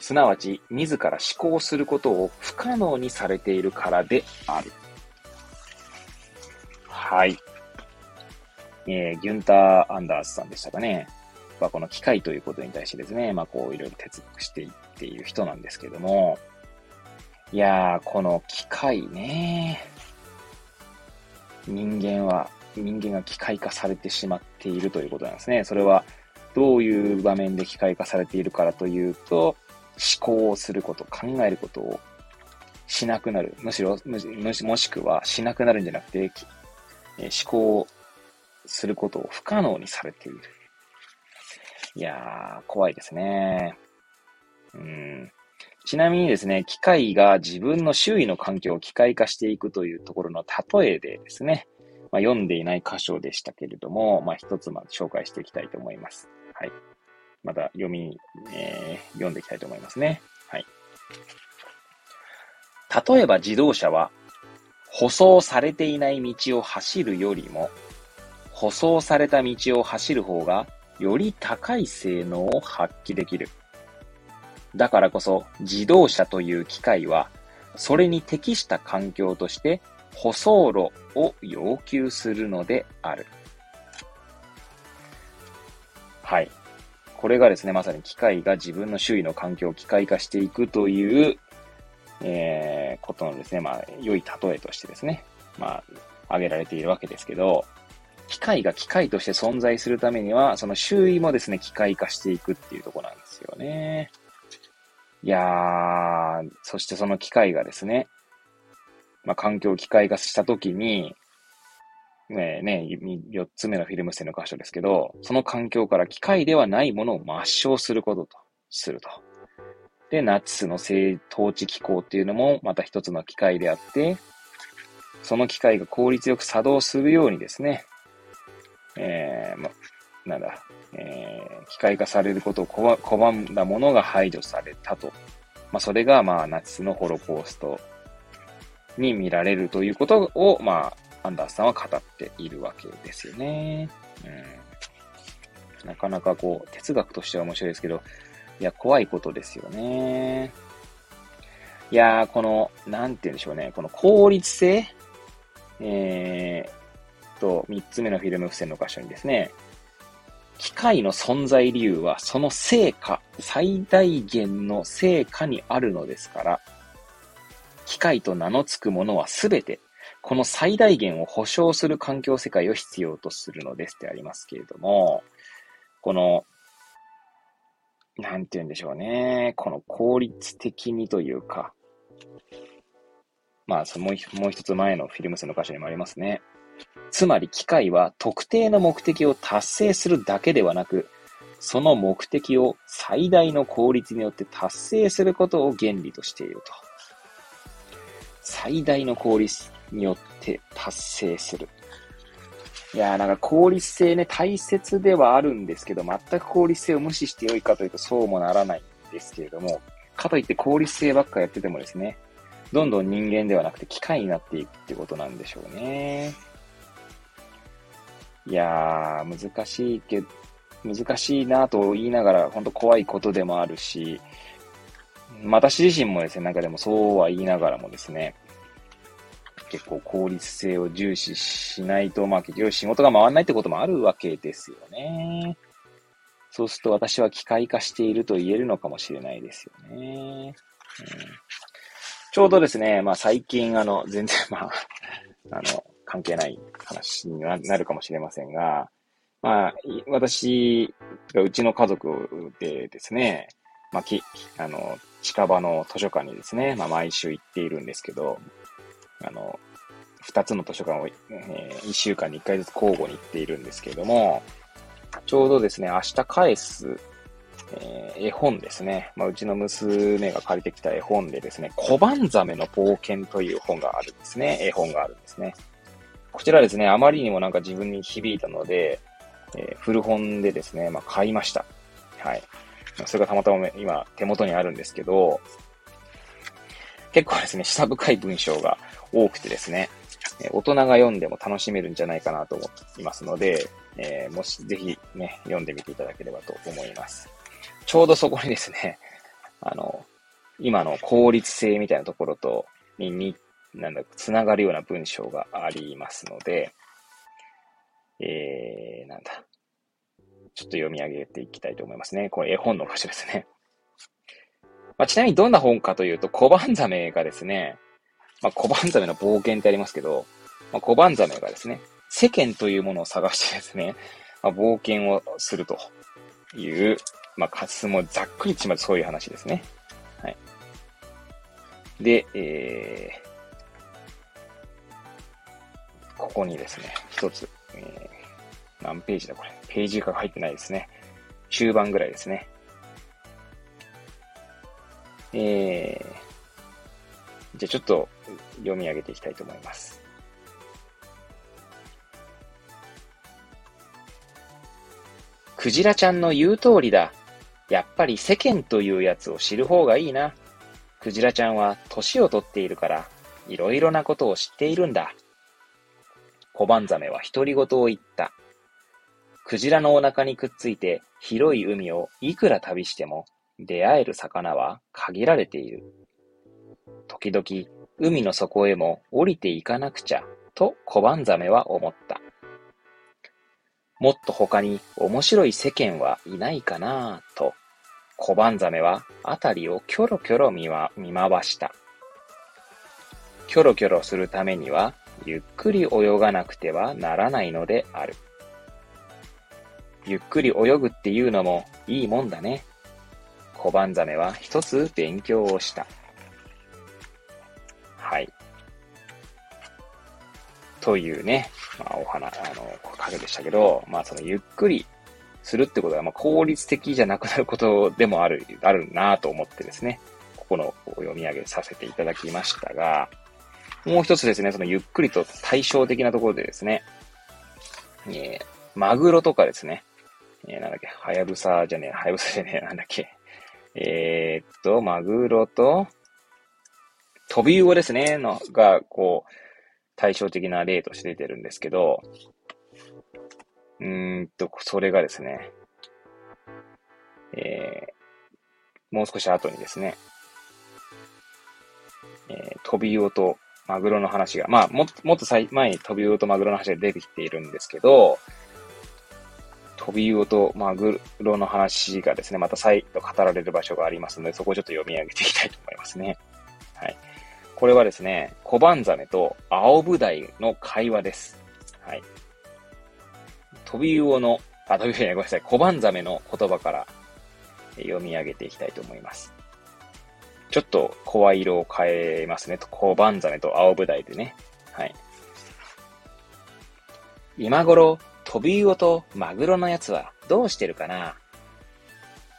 すなわち自ら思考することを不可能にされているからである。はい。えー、ギュンター・アンダースさんでしたかね。まあ、この機械ということに対してですね、まあ、こういろいろ哲学していっている人なんですけども、いやー、この機械ね、人間は、人間が機械化されてしまっているということなんですね。それは、どういう場面で機械化されているからというと、思考をすること、考えることをしなくなる。むしろ、むもしくはしなくなるんじゃなくて、思考することを不可能にされている。いやー、怖いですね。うん。ちなみにですね、機械が自分の周囲の環境を機械化していくというところの例えでですね、まあ、読んでいない箇所でしたけれども、まあ、一つまで紹介していきたいと思います。はい。また読み、えー、読んでいきたいと思いますね。はい。例えば自動車は、舗装されていない道を走るよりも、舗装された道を走る方が、より高い性能を発揮できる。だからこそ自動車という機械は、それに適した環境として舗装路を要求するのである。はい。これがですね、まさに機械が自分の周囲の環境を機械化していくという、えー、ことのですね、まあ、良い例えとしてですね、まあ、挙げられているわけですけど、機械が機械として存在するためには、その周囲もですね、機械化していくっていうとこなんですよね。いやー、そしてその機械がですね、まあ、環境を機械化したときに、ねね、4つ目のフィルム線の箇所ですけど、その環境から機械ではないものを抹消することと、すると。で、ナチスの性統治機構っていうのもまた一つの機械であって、その機械が効率よく作動するようにですね、えー、ま、なんだ、えー、機械化されることを拒んだものが排除されたと。まあ、それが、まあ、ナチスのホロコーストに見られるということを、まあ、アンダースさんは語っているわけですよね。うん。なかなかこう、哲学としては面白いですけど、いや、怖いことですよね。いやー、この、なんて言うんでしょうね。この効率性？えー、と、三つ目のフィルム付箋の箇所にですね、機械の存在理由はその成果、最大限の成果にあるのですから、機械と名の付くものはすべて、この最大限を保証する環境世界を必要とするのですってありますけれども、この、なんて言うんでしょうね。この効率的にというか、まあ、そのもう一つ前のフィルム線の箇所にもありますね。つまり機械は特定の目的を達成するだけではなく、その目的を最大の効率によって達成することを原理としていると。最大の効率によって達成する。いやなんか効率性ね、大切ではあるんですけど、全く効率性を無視して良いかというとそうもならないんですけれども、かといって効率性ばっかやっててもですね、どんどん人間ではなくて機械になっていくってことなんでしょうね。いやー、難しいけど、難しいなと言いながら、本当怖いことでもあるし、私自身もですね、なんかでもそうは言いながらもですね、結構効率性を重視しないと、まあ結局仕事が回らないってこともあるわけですよね。そうすると私は機械化していると言えるのかもしれないですよね。うん、ちょうどですね、まあ最近あの、全然まあ、あの、関係ない話になるかもしれませんが、まあ、私うちの家族でですね、まあ、き、あの、近場の図書館にですね、まあ、毎週行っているんですけど、あの、2つの図書館を、えー、1週間に1回ずつ交互に行っているんですけれども、ちょうどですね、明日返す、えー、絵本ですね。まあ、うちの娘が借りてきた絵本でですね、小判ザメの冒険という本があるんですね。絵本があるんですね。こちらですね、あまりにもなんか自分に響いたので、えー、古本でですね、まあ、買いました。はい。それがたまたま今手元にあるんですけど、結構ですね、下深い文章が多くてですね、え大人が読んでも楽しめるんじゃないかなと思いますので、えー、もしぜひね、読んでみていただければと思います。ちょうどそこにですね、あの、今の効率性みたいなところと、に、に、なんだ、つながるような文章がありますので、えー、なんだ。ちょっと読み上げていきたいと思いますね。これ絵本の箇所ですね。まあ、ちなみにどんな本かというと、小判ザメがですね、まあ、小判ザメの冒険ってありますけど、まあ、小判ザメがですね、世間というものを探してですね、まあ、冒険をするという、まあ、かつもざっくりちまでそういう話ですね。はい。で、えー、ここにですね、一つ、えー、何ページだこれ。ページが入ってないですね。中盤ぐらいですね。えー、じゃあちょっと読み上げていきたいと思います。クジラちゃんの言う通りだ。やっぱり世間というやつを知る方がいいな。クジラちゃんは年をとっているから、いろいろなことを知っているんだ。小判ザメは独り言を言った。クジラのお腹にくっついて広い海をいくら旅しても出会える魚は限られている。時々海の底へも降りていかなくちゃと小判ザメは思った。もっと他に面白い世間はいないかなぁと小判ザメは辺りをキョロキョロ見見回した。キョロキョロするためにはゆっくり泳がなくてはならないのである。ゆっくり泳ぐっていうのもいいもんだね。小判ザメは一つ勉強をした。はい。というね、まあ、お花、あの、影でしたけど、まあ、そのゆっくりするってことは、まあ、効率的じゃなくなることでもある、あるなと思ってですね、ここの読み上げさせていただきましたが、もう一つですね、そのゆっくりと対照的なところでですね、えー、マグロとかですね、えー、なんだっけ、はやぶさじゃねえ、はやぶさじゃねえ、なんだっけ、えー、っと、マグロと、飛び魚ですね、の、が、こう、対照的な例として出てるんですけど、うーんと、それがですね、えー、もう少し後にですね、えー、飛び魚とマグロの話が、まあ、ももっと前に飛び魚とマグロの話が出てきているんですけど、飛び魚とマグロの話がですね、また再度語られる場所がありますので、そこをちょっと読み上げていきたいと思いますね。はい。これはですね、小判ザメと青ブダイの会話です。はい。飛び魚の、あ、飛び魚ごめんなさい、小判ザメの言葉から読み上げていきたいと思います。ちょっと声色を変えますね。小判ザメと青ブダイでね。はい。今頃、トビウオとマグロのやつはどうしてるかな？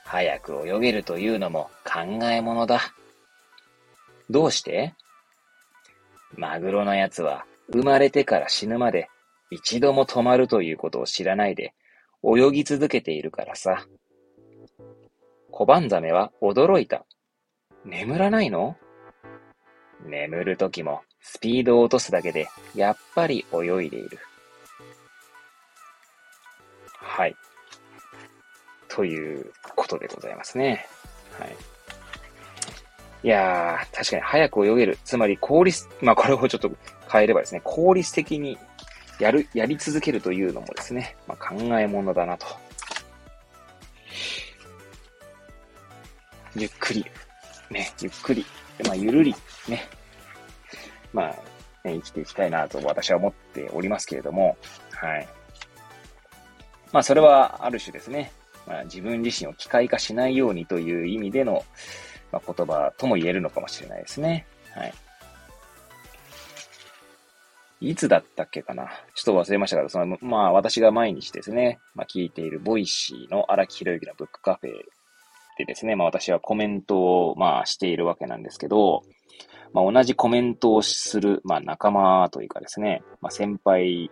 早く泳げるというのも考えものだ。どうして？マグロのやつは生まれてから死ぬまで一度も止まるということを知らないで泳ぎ続けているからさ。小判ザメは驚いた。眠らないの？眠るときもスピードを落とすだけでやっぱり泳いでいる。はい。ということでございますね。はい。いやー、確かに早く泳げる。つまり効率、まあこれをちょっと変えればですね、効率的にやる、やり続けるというのもですね、まあ、考えものだなと。ゆっくり、ね、ゆっくり、まあゆるり、ね、まあ、ね、生きていきたいなと私は思っておりますけれども、はい。まあ、それはある種ですね、まあ、自分自身を機械化しないようにという意味での、まあ、言葉とも言えるのかもしれないですね。はい。いつだったっけかな？ちょっと忘れましたけど、その、まあ私が毎日ですね、まあ聞いている Voicy の荒木博之のブックカフェでですね、まあ私はコメントをまあしているわけなんですけど、まあ同じコメントをする、まあ仲間というかですね、まあ先輩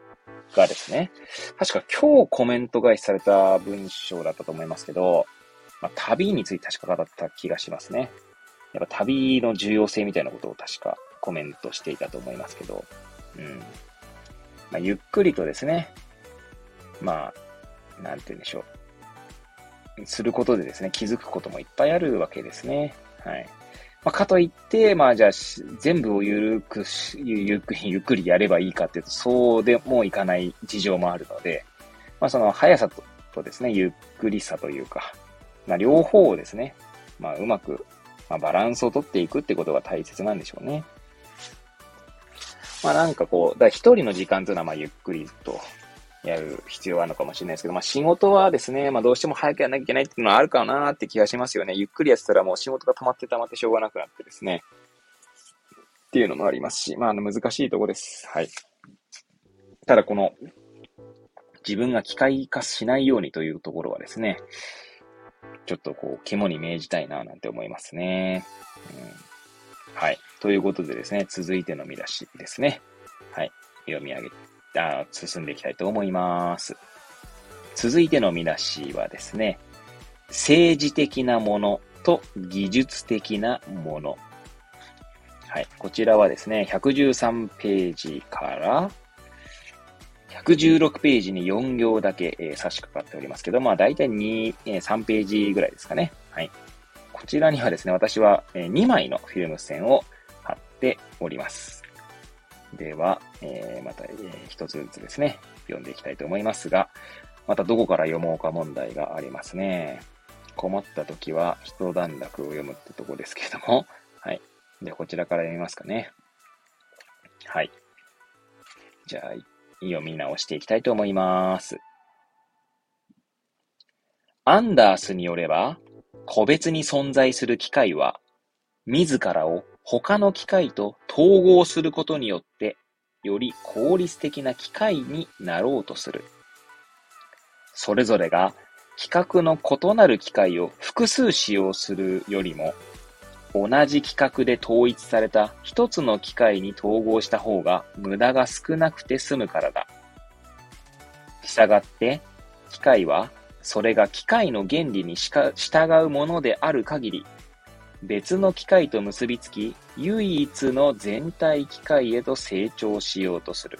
がですね、確か今日コメント返しされた文章だったと思いますけど、まあ旅について確か語った気がしますね。やっぱ旅の重要性みたいなことを確かコメントしていたと思いますけど、うん。まあ、ゆっくりとですね、まあ、なんて言うんでしょう。することでですね、気づくこともいっぱいあるわけですね。はい。まあ、かといって、まあ、じゃあ、全部をゆるくゆっくり、ゆっくりやればいいかっていうと、そうでもいかない事情もあるので、まあ、その速さととですね、ゆっくりさというか、まあ、両方をですね、まあ、うまく、まあ、バランスをとっていくってことが大切なんでしょうね。まあなんかこう、だ一人の時間というのはまあゆっくりとやる必要があるのかもしれないですけど、まあ仕事はですね、まあどうしても早くやらなきゃいけないっていうのはあるかなって気がしますよね。ゆっくりやってたらもう仕事が溜まって溜まってしょうがなくなってですね。っていうのもありますし、まあ難しいとこです。はい。ただこの、自分が機械化しないようにというところはですね、ちょっとこう、肝に銘じたいななんて思いますね。うんはい。ということでですね、続いての見出しですね。はい。読み上げ、あ進んでいきたいと思います。続いての見出しはですね、政治的なものと技術的なもの。はい。こちらはですね、113ページから116ページに4行だけ、えー、差し掛かっておりますけど、まあ大体2、えー、3ページぐらいですかね。はい。こちらにはですね、私は2枚のフィルム線を貼っております。では、えー、また、えー、一つずつですね、読んでいきたいと思いますが、またどこから読もうか問題がありますね。困った時は一段落を読むってとこですけれども、はい。で、こちらから読みますかね。はい。じゃあ、読み直していきたいと思います。アンダースによれば、個別に存在する機械は、自らを他の機械と統合することによって、より効率的な機械になろうとする。それぞれが規格の異なる機械を複数使用するよりも、同じ規格で統一された一つの機械に統合した方が無駄が少なくて済むからだ。従って、機械はそれが機械の原理に従うものである限り、別の機械と結びつき、唯一の全体機械へと成長しようとする。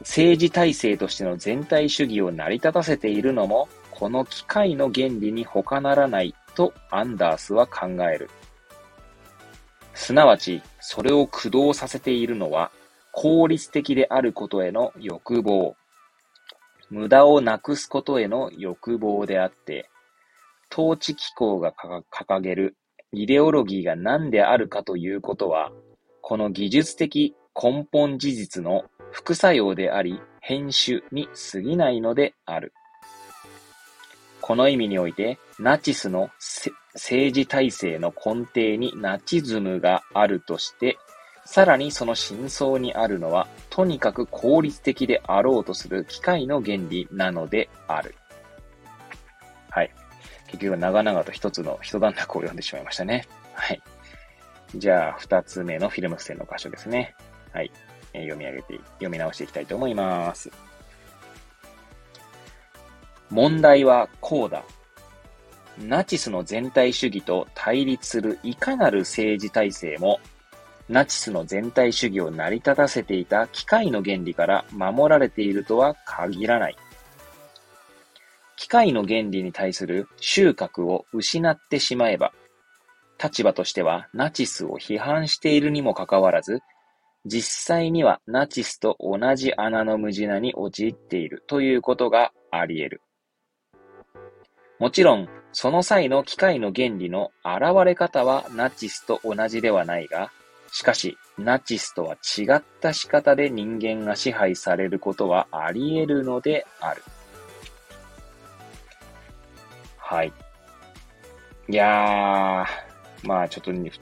政治体制としての全体主義を成り立たせているのも、この機械の原理に他ならないとアンダースは考える。すなわち、それを駆動させているのは、効率的であることへの欲望、無駄をなくすことへの欲望であって、統治機構が掲げるイデオロギーが何であるかということは、この技術的根本事実の副作用であり、編集に過ぎないのである。この意味において、ナチスの政治体制の根底にナチズムがあるとして、さらにその真相にあるのは、とにかく効率的であろうとする機械の原理なのである。結局長々と一つの一段落を読んでしまいましたね。はい。じゃあ、二つ目のフィルム線の箇所ですね。はい。えー、読み上げて、読み直していきたいと思います。問題はこうだ。ナチスの全体主義と対立するいかなる政治体制もナチスの全体主義を成り立たせていた機械の原理から守られているとは限らない。機械の原理に対する収穫を失ってしまえば、立場としてはナチスを批判しているにもかかわらず、実際にはナチスと同じ穴の無地なに陥っているということがあり得る。もちろん、その際の機械の原理の現れ方はナチスと同じではないが、しかし、ナチスとは違った仕方で人間が支配されることはあり得るのである。はい。いやー、まあちょっとね、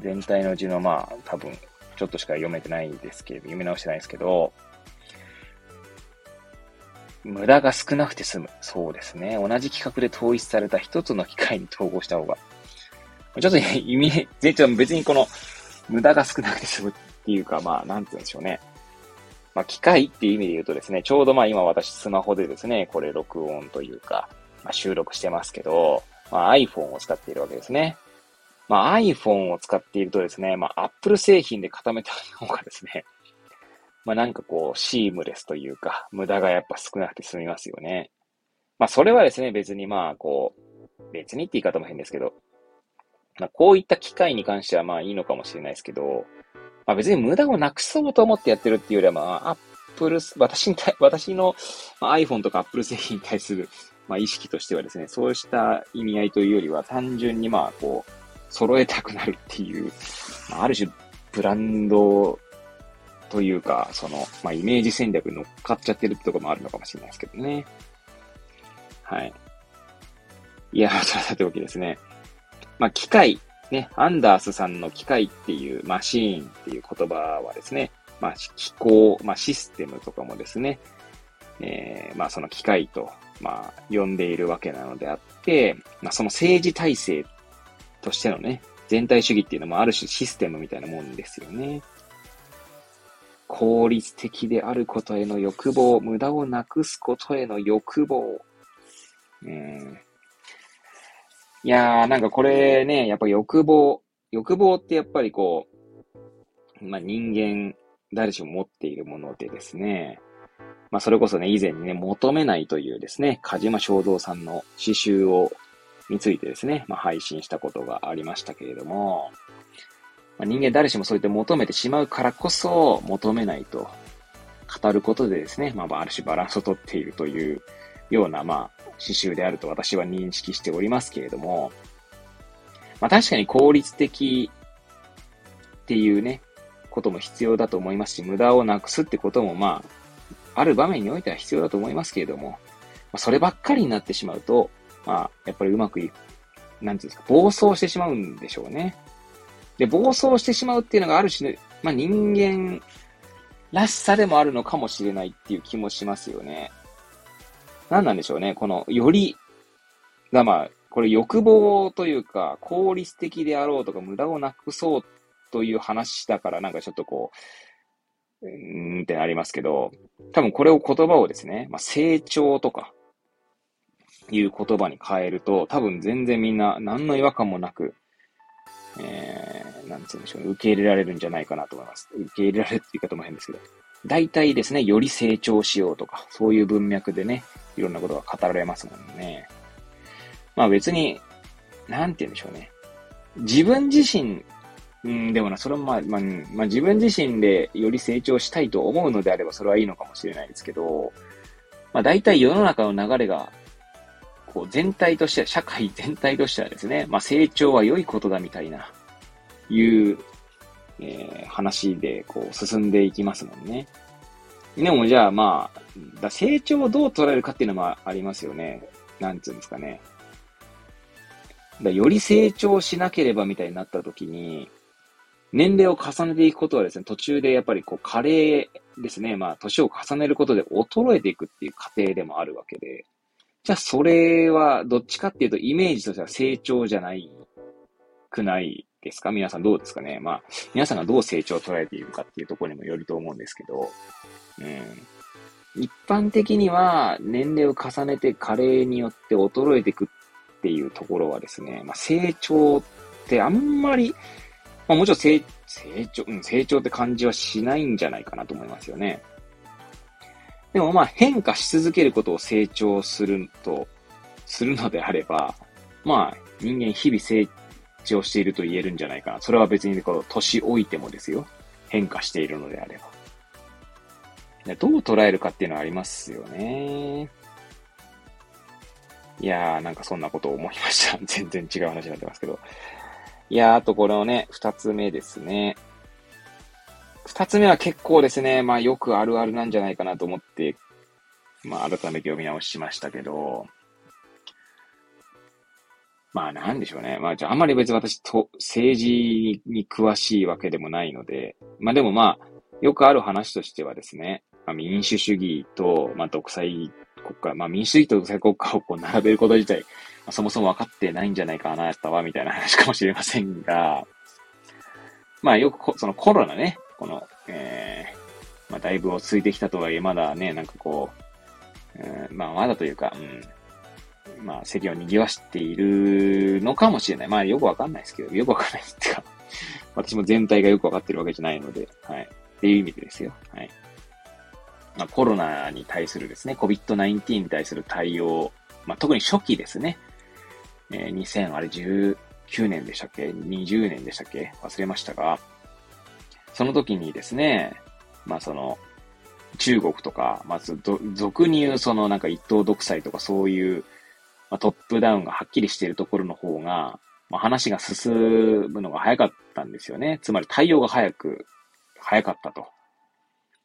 全体のうちのまあ多分ちょっとしか読めてないですけど、読み直してないですけど、無駄が少なくて済む。そうですね。同じ企画で統一された一つの機械に統合した方が。ちょっと意味、全然別にこの、無駄が少なくて済むっていうか、まあ、なんて言うんでしょうね。まあ、機械っていう意味で言うとですね、ちょうどまあ今私スマホでですね、これ録音というか、まあ、収録してますけど、まあ、iPhone を使っているわけですね。まあ、iPhone を使っているとですね、まあ、Apple 製品で固めた方がですね、まあ、なんかこう、シームレスというか、無駄がやっぱ少なくて済みますよね。まあ、それはですね、別にまあ、こう、別にって言い方も変ですけど、まあ、こういった機械に関してはまあいいのかもしれないですけど、まあ、別に無駄をなくそうと思ってやってるっていうよりは、まあ、アップル、私に対、私の、iPhone とか Apple 製品に対する、まあ、意識としてはですね、そうした意味合いというよりは、単純にまあ、こう、揃えたくなるっていう、まあ、ある種、ブランドというか、その、まあ、イメージ戦略に乗っかっちゃってるってとこもあるのかもしれないですけどね。はい。いや、それさておきですね。まあ、機械、ね、アンダースさんの機械っていうマシーンっていう言葉はですね、まあ、機構、まあ、システムとかもですね、えー、まあ、その機械と、まあ、呼んでいるわけなのであって、まあ、その政治体制としてのね、全体主義っていうのもある種システムみたいなもんですよね。効率的であることへの欲望、無駄をなくすことへの欲望。うん。いやー、なんかこれね、やっぱ欲望、欲望ってやっぱりこう、まあ人間、誰しも持っているものでですね、まあそれこそね、以前にね、求めないというですね、鹿島正道さんの詩集を、についてですね、まあ配信したことがありましたけれども、まあ、人間誰しもそうやって求めてしまうからこそ、求めないと語ることでですね、まあ、ある種バランスをとっているというような、まあ、刺繍であると私は認識しておりますけれども、まあ、確かに効率的っていうね、ことも必要だと思いますし、無駄をなくすってことも、まあ、ある場面においては必要だと思いますけれども、まあ、そればっかりになってしまうと、まあ、やっぱりうまくいく、なんていうんですか、暴走してしまうんでしょうね。で、暴走してしまうっていうのがある種の、まあ、人間らしさでもあるのかもしれないっていう気もしますよね。何なんでしょうね。この、より、がまあ、これ欲望というか、効率的であろうとか、無駄をなくそうという話だから、なんかちょっとこう、うーんってなりますけど、多分これを言葉をですね、まあ、成長とか、いう言葉に変えると、多分全然みんな何の違和感もなく、えー、なんつうんでしょうね、受け入れられるんじゃないかなと思います。受け入れられるって言い方も変ですけど。大体ですね、より成長しようとか、そういう文脈でね、いろんなことが語られますもんね。まあ別に、なんて言うんでしょうね。自分自身、うん、でもな、それもまあ、まあ、まあ、自分自身でより成長したいと思うのであれば、それはいいのかもしれないですけど、まあ大体世の中の流れがこう全体としては、社会全体としてはですね、まあ成長は良いことだみたいな、いう、えー、話でこう進んでいきますもんね。でもじゃあまあ、だ成長をどう捉えるかっていうのもありますよね。なんつうんですかね。だより成長しなければみたいになった時に、年齢を重ねていくことはですね、途中でやっぱりこう、加齢ですね、まあ、年を重ねることで衰えていくっていう過程でもあるわけで、じゃあそれはどっちかっていうとイメージとしては成長じゃないくないですか？皆さんどうですかね？まあ、皆さんがどう成長を捉えているかっていうところにもよると思うんですけど、うん。一般的には年齢を重ねて加齢によって衰えていくっていうところはですね、まあ、成長ってあんまり、まあ、もちろん成成長、うん、成長って感じはしないんじゃないかなと思いますよね。でもまあ変化し続けることを成長すると、するのであれば、まあ人間日々成長していると言えるんじゃないかな。それは別にこう年老いてもですよ。変化しているのであれば。どう捉えるかっていうのはありますよね。いやー、なんかそんなことを思いました。全然違う話になってますけど。いやー、あとこのね、二つ目ですね。二つ目は結構ですね、まあよくあるあるなんじゃないかなと思って、まあ改めて読み直しましたけど、まあなんでしょうね。まあじゃああんまり別に私と政治に詳しいわけでもないので、まあでもまあ、よくある話としてはですね、まあ、民主主義と、まあ独裁国家、まあ民主主義と独裁国家をこう並べること自体、そもそも分かってないんじゃないかな、やったわ、みたいな話かもしれませんが、まあよくそのコロナね、この、えー、まあだいぶ落ち着いてきたとはいえ、まだね、なんかこう、えー、まあまだというか、うん、まあ世間を賑わしているのかもしれない。まあよくわかんないですけど、よくわかんないっていうか、私も全体がよくわかってるわけじゃないので、はい。っていう意味でですよ。はい。まあ、コロナに対するですね、COVID-19 に対する対応、まあ、特に初期ですね。えー、2000、あれ19年でしたっけ ?20 年でしたっけ？忘れましたが、その時にですね、まあその、中国とか、まず、俗に言うそのなんか一党独裁とかそういう、まあ、トップダウンがはっきりしているところの方が、まあ、話が進むのが早かったんですよね。つまり対応が早く、早かったと。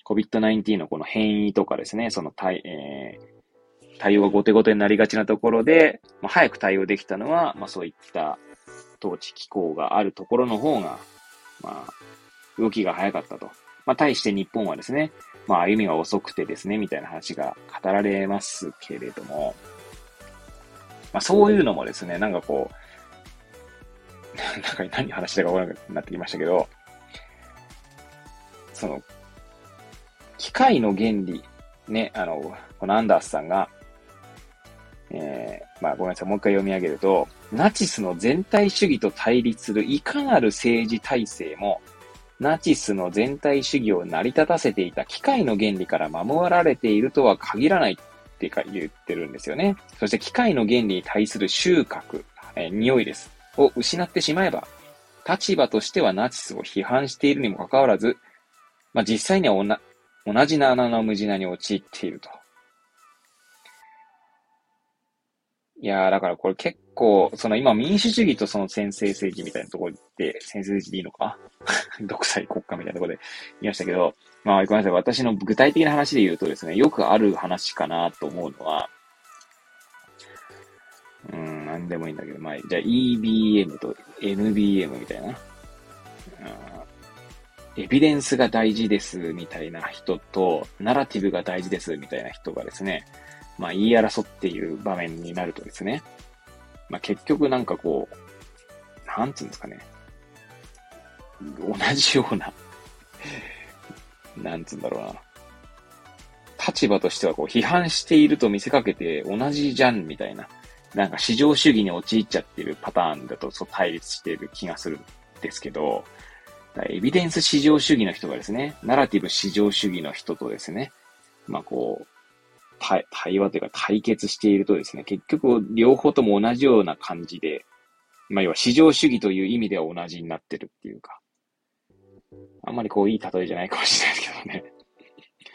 COVID-19 のこの変異とかですね、その対、えー、対応が後手後手になりがちなところで、まあ、早く対応できたのは、まあそういった統治機構があるところの方が、まあ、動きが早かったと。まあ、対して日本はですね、まあ、歩みが遅くてですね、みたいな話が語られますけれども、まあ、そういうのもですね、なんかこう、なんか何話したかわからなくなってきましたけど、その、機械の原理、ね、あの、このアンダースさんが、えー、まあごめんなさい、もう一回読み上げると、ナチスの全体主義と対立するいかなる政治体制も、ナチスの全体主義を成り立たせていた機械の原理から守られているとは限らないってか言ってるんですよね。そして機械の原理に対する収穫、えー、匂いです。を失ってしまえば、立場としてはナチスを批判しているにもかかわらず、まあ、実際には同じな穴の無地なに陥っていると。いやー、だからこれ結構、その今民主主義とその先制政治みたいなところで、先制政治でいいのか？独裁国家みたいなところで言いましたけど、まあごめんなさい。私の具体的な話で言うとですね、よくある話かなと思うのは、うん、なんでもいいんだけど、まあ、じゃあ EBM と NBM みたいな。エビデンスが大事ですみたいな人と、ナラティブが大事ですみたいな人がですね、まあ言い争っている場面になるとですね、まあ結局なんかこう、なんつうんですかね、同じようななんつうんだろうな、立場としてはこう批判していると見せかけて同じじゃんみたいな、なんか市場主義に陥っちゃってるパターンだとそう対立している気がするんですけど、エビデンス至上主義の人がですね、ナラティブ至上主義の人とですね、まあこう、対対話というか対決しているとですね、結局両方とも同じような感じで、まあ要は至上主義という意味では同じになってるっていうか、あんまりこういい例えじゃないかもしれないですけどね。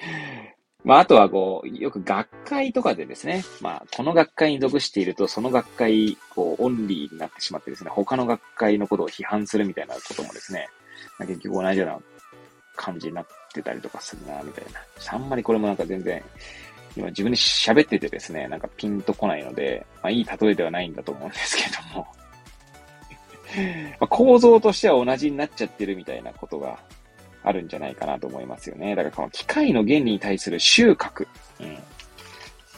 まあ、あとはこう、よく学会とかでですね、まあ、この学会に属していると、その学会、こう、オンリーになってしまってですね、他の学会のことを批判するみたいなこともですね、まあ結局同じような感じになってたりとかするな、みたいな。あんまりこれもなんか全然、今自分で喋っててですね、なんかピンとこないので、まあいい例えではないんだと思うんですけども ま構造としては同じになっちゃってるみたいなことがあるんじゃないかなと思いますよね。だからこの機械の原理に対する収穫。うん。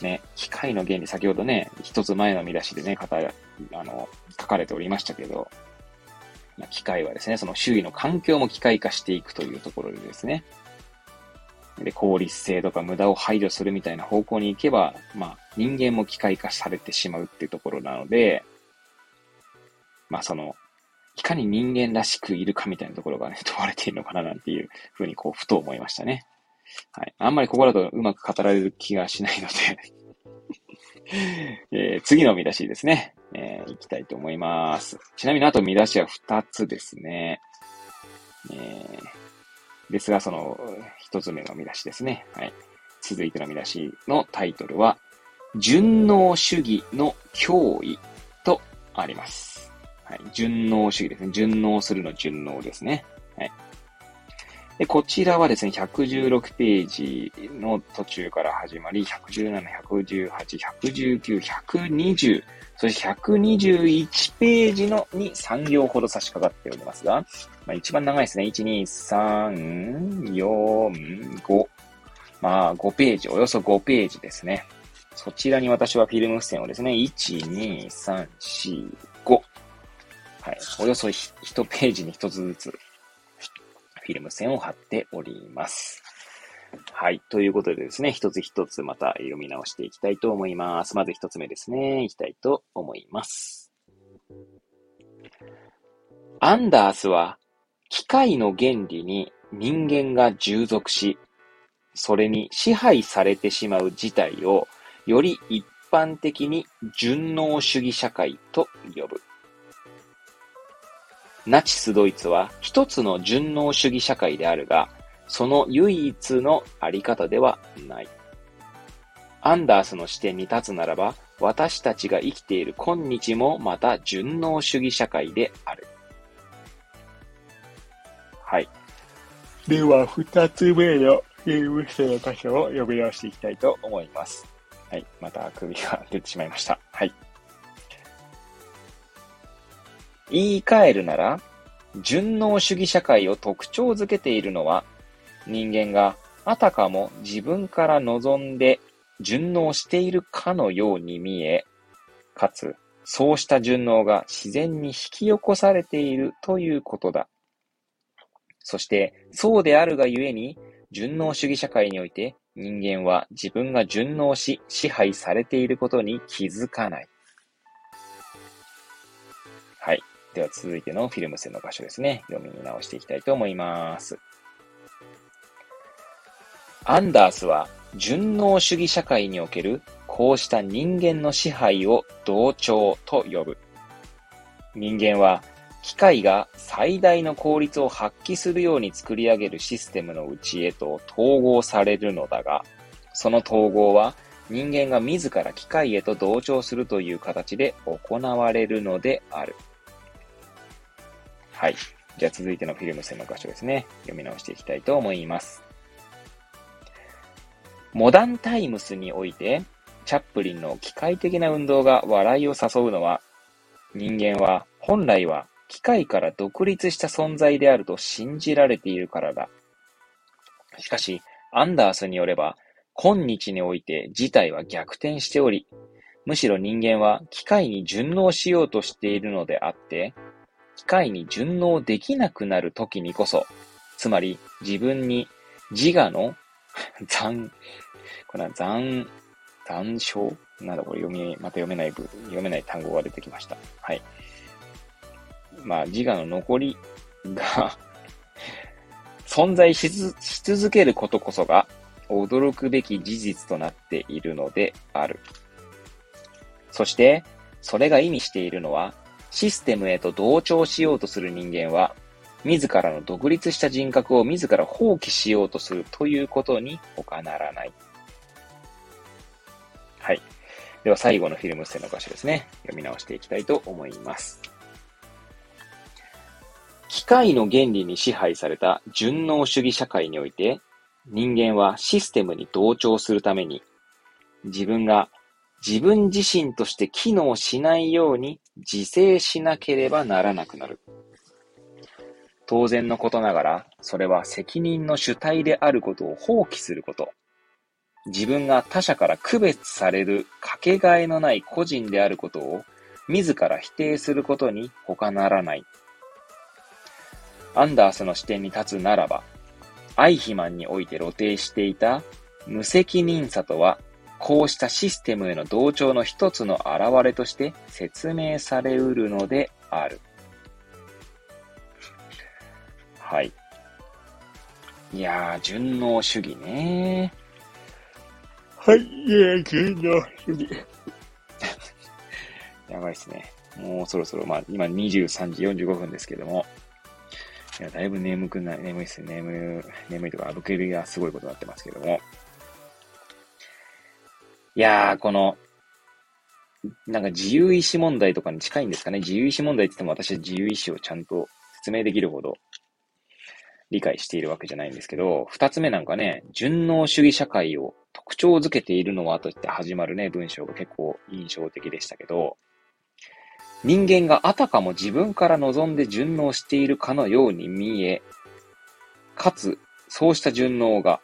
ね、機械の原理、先ほどね、一つ前の見出しでね、語あの、書かれておりましたけど、機械はですね、その周囲の環境も機械化していくというところでですね、で、効率性とか無駄を排除するみたいな方向に行けば、まあ、人間も機械化されてしまうっていうところなので、まあ、その、いかに人間らしくいるかみたいなところがね、問われているのかななんていうふうにこう、ふと思いましたね。はい。あんまりここだとうまく語られる気がしないので えー、次の見出しですね。えー、いきたいと思います。ちなみにあと見出しは2つですね。えー、ですが、その、1つ目の見出しですね。はい。続いての見出しのタイトルは、順応主義の脅威とあります。はい。順応主義ですね。順応するの順応ですね。はい。で、こちらはですね、116ページの途中から始まり、117、118、119、120、そして121ページのに3行ほど差し掛かっておりますが、まあ、一番長いですね。1、2、3、4、5。まあ、5ページ、およそ5ページですね。そちらに私はフィルム付箋をですね、1、2、3、4、5。はい。およそ1ページに1つずつ、フィルム線を貼っております。はい。ということでですね、一つ一つまた読み直していきたいと思います。まず一つ目ですね、いきたいと思います。アンダースは、機械の原理に人間が従属し、それに支配されてしまう事態を、より一般的に順応主義社会と呼ぶ。ナチスドイツは一つの順応主義社会であるが、その唯一のあり方ではない。アンダースの視点に立つならば、私たちが生きている今日もまた順応主義社会である。はい。では、二つ目のゲームスの箇所を読み直していきたいと思います。はい。また首が出てしまいました。はい。言い換えるなら、順応主義社会を特徴づけているのは、人間があたかも自分から望んで順応しているかのように見え、かつ、そうした順応が自然に引き起こされているということだ。そして、そうであるがゆえに、順応主義社会において人間は自分が順応し支配されていることに気づかない。はい。では続いてのフィルム線の箇所ですね。読み直していきたいと思います。アンダースは順応主義社会におけるこうした人間の支配を同調と呼ぶ。人間は機械が最大の効率を発揮するように作り上げるシステムのうちへと統合されるのだが、その統合は人間が自ら機械へと同調するという形で行われるのである。はい。じゃあ続いてのフィルム線の箇所ですね。読み直していきたいと思います。モダンタイムスにおいて、チャップリンの機械的な運動が笑いを誘うのは、人間は本来は機械から独立した存在であると信じられているからだ。しかし、アンダースによれば、今日において事態は逆転しており、むしろ人間は機械に順応しようとしているのであって、機械に順応できなくなる時にこそ、つまり自分に自我の残、これは残、残照なんだこれ読み、また読めない部、読めない単語が出てきました。はい。まあ自我の残りが 存在し続けることこそが驚くべき事実となっているのである。そして、それが意味しているのは、システムへと同調しようとする人間は、自らの独立した人格を自ら放棄しようとするということに他ならない。はい。では最後のフィルムステの箇所ですね。読み直していきたいと思います。機械の原理に支配された順応主義社会において、人間はシステムに同調するために、自分が自分自身として機能しないように自制しなければならなくなる。当然のことながら、それは責任の主体であることを放棄すること。自分が他者から区別されるかけがえのない個人であることを自ら否定することに他ならない。アンダースの視点に立つならば、アイヒマンにおいて露呈していた無責任さとはこうしたシステムへの同調の一つの表れとして説明されうるのである。はい。いやー、順応主義ねははい、いや順応主義。やばいっすね。もうそろそろ、まあ、今23時45分ですけども、いや、だいぶ眠くない、眠いっすね。眠、眠いとか、あぶけりがすごいことになってますけども、いやー、この、なんか自由意志問題とかに近いんですかね。自由意志問題って言っても私は自由意志をちゃんと説明できるほど、理解しているわけじゃないんですけど、二つ目なんかね、順応主義社会を特徴づけているのはといって始まるね、文章が結構印象的でしたけど、人間があたかも自分から望んで順応しているかのように見え、かつ、そうした順応が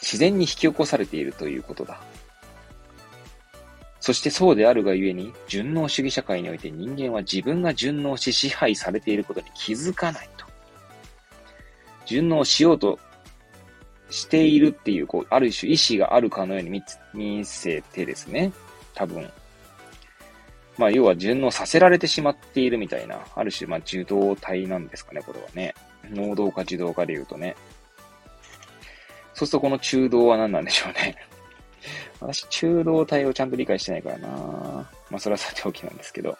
自然に引き起こされているということだ。そしてそうであるがゆえに、順応主義社会において人間は自分が順応し支配されていることに気づかないと。順応しようとしているっていう、こう、ある種意志があるかのように見せてですね、多分。まあ、要は順応させられてしまっているみたいな、ある種、まあ、受動体なんですかね、これはね。能動か受動かで言うとね。そうするとこの中道は何なんでしょうね。私、中道体をちゃんと理解してないからなまあ、それはさておきなんですけど。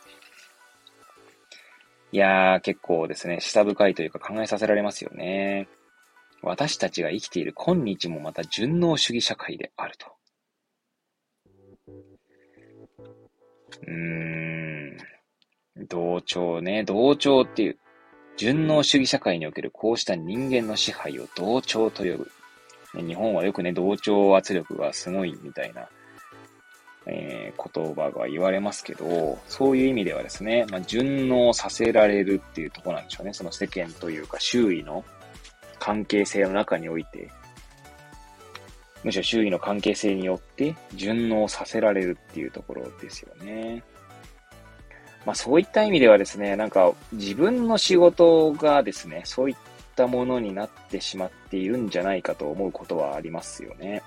いやー、結構ですね、下深いというか考えさせられますよね。私たちが生きている今日もまた順応主義社会であると。うーん。同調ね。同調っていう、順応主義社会におけるこうした人間の支配を同調と呼ぶ。日本はよくね、同調圧力がすごいみたいな、えー、言葉が言われますけど、そういう意味ではですね、まあ、順応させられるっていうところなんでしょうね。その世間というか周囲の関係性の中において、むしろ周囲の関係性によって順応させられるっていうところですよね。まあそういった意味ではですね、なんか自分の仕事がですね、そういったものになってしまっているんじゃないかと思うことはありますよね。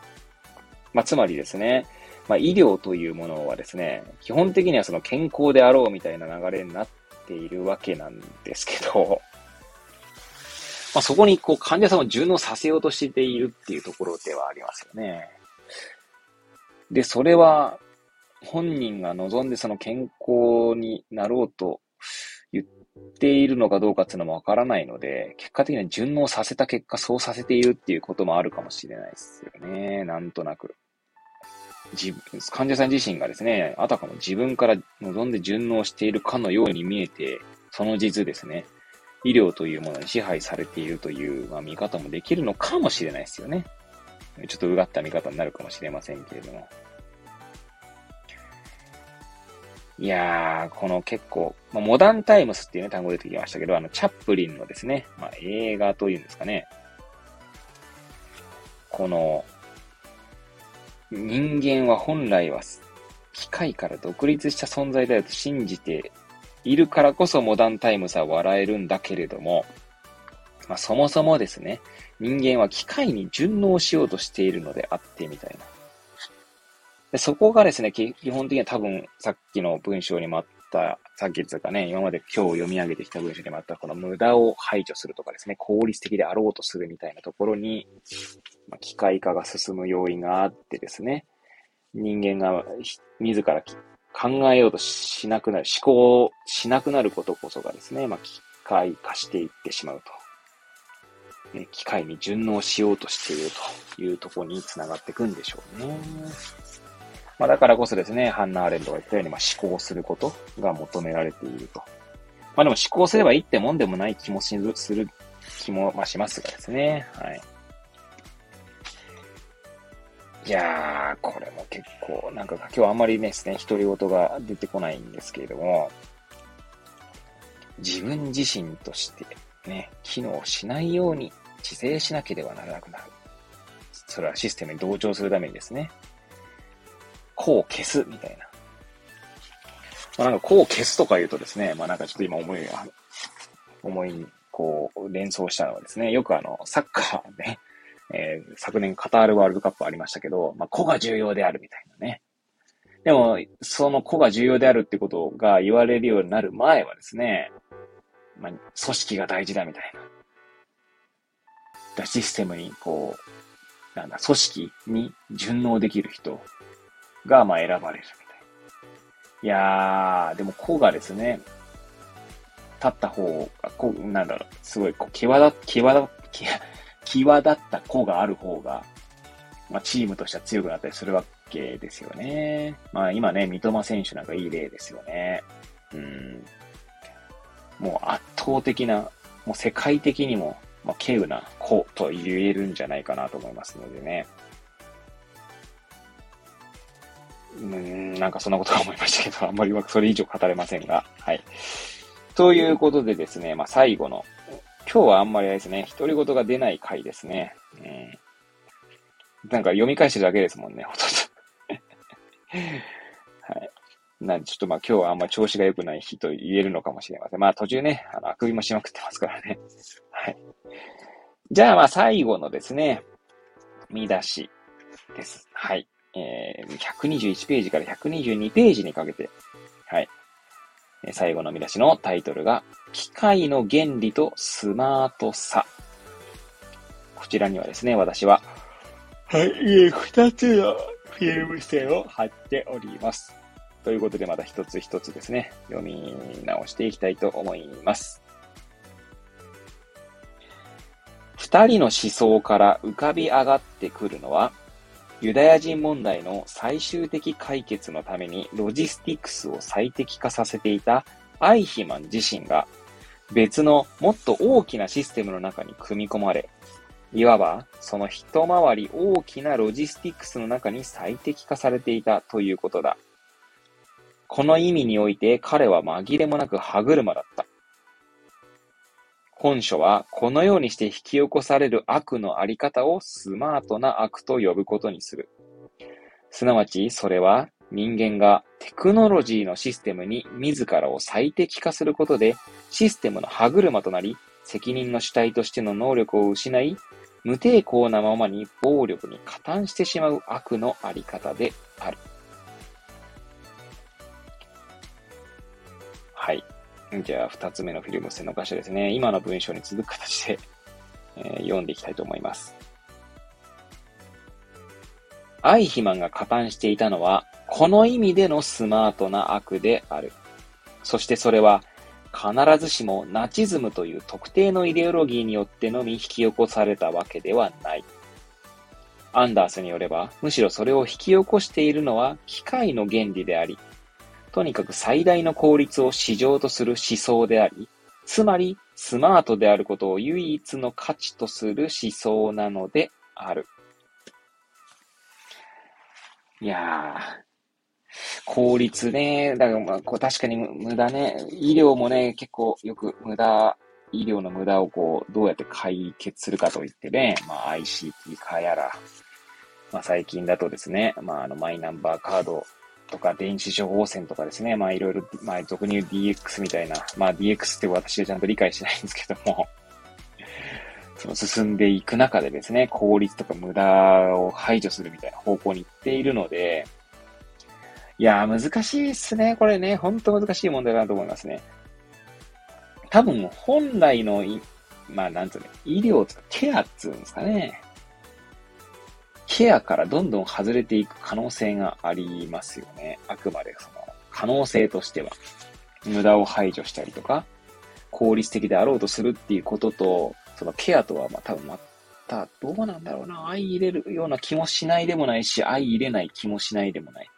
まあつまりですね、まあ医療というものはですね、基本的にはその健康であろうみたいな流れになっているわけなんですけど、まあ、そこにこう患者さんを順応させようとしているっていうところではありますよね。で、それは本人が望んでその健康になろうと言っているのかどうかっていうのもわからないので、結果的には順応させた結果そうさせているっていうこともあるかもしれないですよね。なんとなく。自患者さん自身がですね、あたかも自分から望んで順応しているかのように見えて、その実ですね、医療というものに支配されているという、まあ、見方もできるのかもしれないですよね。ちょっとうがった見方になるかもしれませんけれども。いやー、この結構、まあ、モダンタイムスっていうね、単語出てきましたけど、あの、チャップリンのですね、まあ、映画というんですかね。この、人間は本来は機械から独立した存在だよと信じているからこそモダンタイムさは笑えるんだけれども、まあ、そもそもですね、人間は機械に順応しようとしているのであってみたいな。でそこがですね、基本的には多分さっきの文章にもあった、さっきとかね、今まで今日読み上げてきた文章にもあったこの無駄を排除するとかですね、効率的であろうとするみたいなところに、まあ、機械化が進む要因があってですね、人間が自ら考えようとしなくなる、思考しなくなることこそがですね、まあ、機械化していってしまうと。ね、機械に順応しようとしているというところにつながっていくんでしょうね。まあ、だからこそですね、ハンナ・アーレントが言ったように、まあ、思考することが求められていると。まあでも思考すればいいってもんでもない気もする気も、しますがですね。はい。いやー、これも結構、なんか今日あんまりですね、独り言が出てこないんですけれども、自分自身としてね、機能しないように自制しなければならなくなる。それはシステムに同調するためにですね、こう消すみたいな。まあ、なんかこう消すとか言うとですね、まあなんかちょっと今思いが、思いに、こう連想したのはですね、よくあの、サッカーね、えー、昨年カタールワールドカップありましたけど、まあ、個が重要であるみたいなね。でも、その個が重要であるってことが言われるようになる前はですね、まあ、組織が大事だみたいな。だシステムにこう、なんだ、組織に順応できる人が、まあ、選ばれるみたいな。いやー、でも個がですね、立った方が、こう、なんだろう、すごい、こう、際立、際立、際立った子がある方が、まあ、チームとしては強くなったりするわけですよね。まあ今ね、三笘選手なんかいい例ですよね。うん。もう圧倒的な、もう世界的にも、まあ、稀有な子と言えるんじゃないかなと思いますのでね。うん、なんかそんなことは思いましたけど、あんまりそれ以上語れませんが、はい。ということでですね、まあ、最後の、今日はあんまりあれですね、独り言が出ない回ですね。うん、なんか読み返してるだけですもんね、ほとんど。はい。なんで、ちょっとまあ今日はあんま調子が良くない日と言えるのかもしれません。まあ途中ね、あの、あくびもしまくってますからね。はい。じゃあまあ最後のですね、見出しです。はい。えー、121ページから122ページにかけて、はい。最後の見出しのタイトルが、機械の原理とスマートさ。こちらにはですね、私は、はい、二つのフィルム線を貼っております。ということで、また一つ一つですね、読み直していきたいと思います。二人の思想から浮かび上がってくるのは、ユダヤ人問題の最終的解決のためにロジスティクスを最適化させていたアイヒマン自身が別のもっと大きなシステムの中に組み込まれ、いわばその一回り大きなロジスティクスの中に最適化されていたということだ。この意味において彼は紛れもなく歯車だった。本書はこのようにして引き起こされる悪のあり方をスマートな悪と呼ぶことにする。すなわちそれは人間がテクノロジーのシステムに自らを最適化することでシステムの歯車となり責任の主体としての能力を失い無抵抗なままに暴力に加担してしまう悪のあり方である。はい。じゃあ、二つ目のフィルム線の箇所ですね。今の文章に続く形で、えー、読んでいきたいと思います。アイヒマンが加担していたのは、この意味でのスマートな悪である。そしてそれは、必ずしもナチズムという特定のイデオロギーによってのみ引き起こされたわけではない。アンダースによれば、むしろそれを引き起こしているのは機械の原理であり、とにかく最大の効率を市場とする思想であり、つまりスマートであることを唯一の価値とする思想なのである。いやー、効率ね。だからまあ、こう確かに無駄ね。医療もね、結構よく無駄、医療の無駄をこう、どうやって解決するかといってね、まあ ICT 化やら、まあ最近だとですね、まああのマイナンバーカードとか電子処方箋とかですね、まあいろいろ、まあ俗に言う DX みたいな、まあ DX って私はちゃんと理解しないんですけども、その進んでいく中でですね、効率とか無駄を排除するみたいな方向に行っているので、いやー難しいっすね。これね、ほんと難しい問題だなと思いますね。多分本来の、まあなんつうの、医療とかケアっつうんですかね。ケアからどんどん外れていく可能性がありますよね。あくまでその可能性としては。無駄を排除したりとか、効率的であろうとするっていうことと、そのケアとはまあ多分また、どうなんだろうな。相入れるような気もしないでもないし、相入れない気もしないでもない。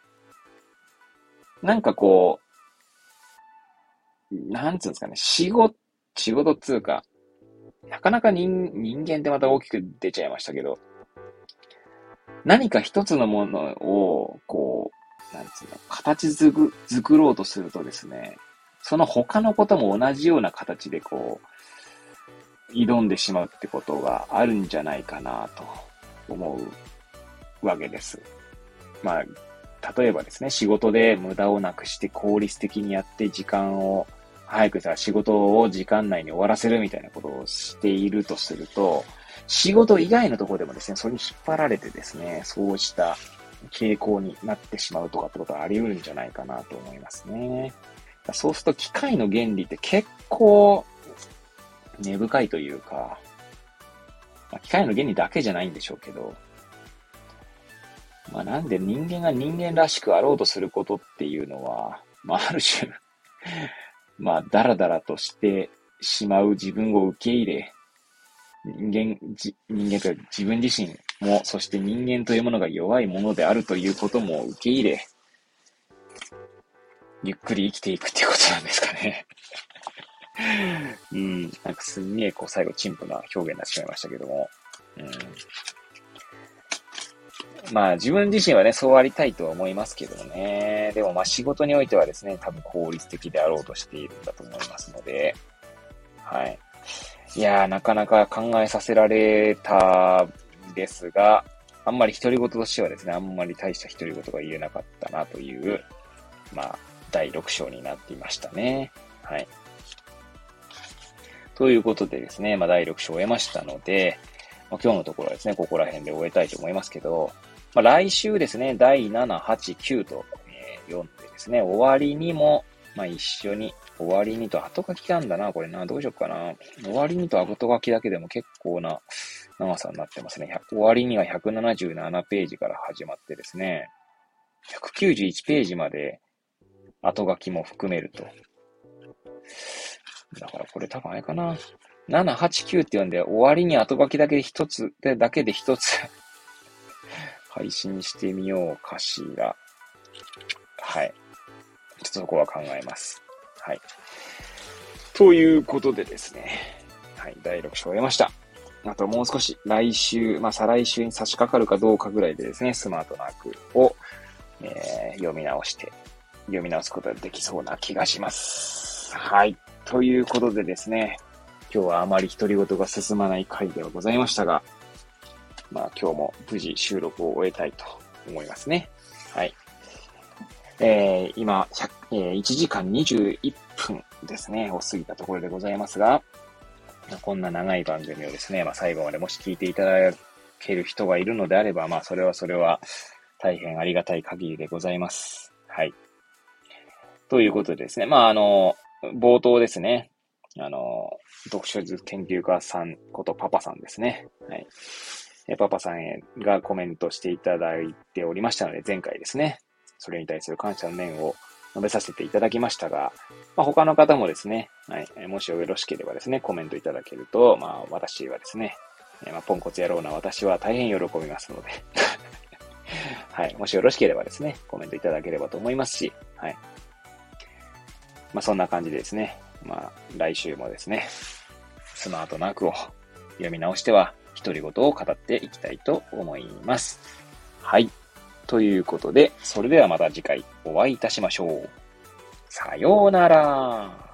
なんかこう、なんつうんですかね、仕事、仕事っつうか、なかなか人人間ってまた大きく出ちゃいましたけど、何か一つのものを、こう、なんつうの、形づく、作ろうとするとですね、その他のことも同じような形でこう、挑んでしまうってことがあるんじゃないかなと思うわけです。まあ、例えばですね、仕事で無駄をなくして効率的にやって時間を早くさ、仕事を時間内に終わらせるみたいなことをしているとすると、仕事以外のところでもですね、それに引っ張られてですね、そうした傾向になってしまうとかってことはあり得るんじゃないかなと思いますね。そうすると機械の原理って結構根深いというか、まあ、機械の原理だけじゃないんでしょうけど、まあなんで人間が人間らしくあろうとすることっていうのは、まあある種まあダラダラとしてしまう自分を受け入れ、人間、じ人間というか自分自身も、そして人間というものが弱いものであるということも受け入れ、ゆっくり生きていくっていうことなんですかね。うん、なんかすんげえこう最後陳腐な表現になってしまいましたけども。うん、まあ自分自身はね、そうありたいとは思いますけどね。でもまあ仕事においてはですね、多分効率的であろうとしているんだと思いますので、はい。いやー、なかなか考えさせられたんですが、あんまり独り言としてはですね、あんまり大した独り言が言えなかったなという、まあ、第6章になっていましたね。はい。ということでですね、まあ、第6章を終えましたので、まあ、今日のところはですね、ここら辺で終えたいと思いますけど、まあ、来週ですね、第7、8、9と、えー、読んでですね、終わりにも、まあ、一緒に、終わりにと後書きなんだな、これな、どうしようかな。終わりにと後書きだけでも結構な長さになってますね。終わりには177ページから始まってですね、191ページまで後書きも含めると。だからこれ多分あれかな。7、8、9って読んで、終わりに後書きだけで一つ、で、だけで一つ配信してみようかしら。はい。ちょっとそこは考えます。はい。ということでですね。はい。第6章終えました。あともう少し来週、まあ再来週に差し掛かるかどうかぐらいでですね、スマートな悪を、えー、読み直して、読み直すことができそうな気がします。はい。ということでですね、今日はあまり独り言が進まない回ではございましたが、まあ今日も無事収録を終えたいと思いますね。はい。えー、今、えー、1時間21分ですね、を過ぎたところでございますが、こんな長い番組をですね、まあ最後までもし聞いていただける人がいるのであれば、まあそれはそれは大変ありがたい限りでございます。はい。ということでですね、まああの、冒頭ですね、あの、読書術研究家さんことパパさんですね。はい。パパさんがコメントしていただいておりましたので、前回ですね、それに対する感謝の念を述べさせていただきましたが、まあ、他の方もですね、はい、もしよろしければですね、コメントいただけると、まあ、私はですね、まあ、ポンコツ野郎な私は大変喜びますので はい、もしよろしければですね、コメントいただければと思いますし、はい。まあ、そんな感じでですね、まあ、来週もですね、スマートな悪を読み直しては、独り言を語っていきたいと思います。はい。ということで、それではまた次回お会いいたしましょう。さようなら。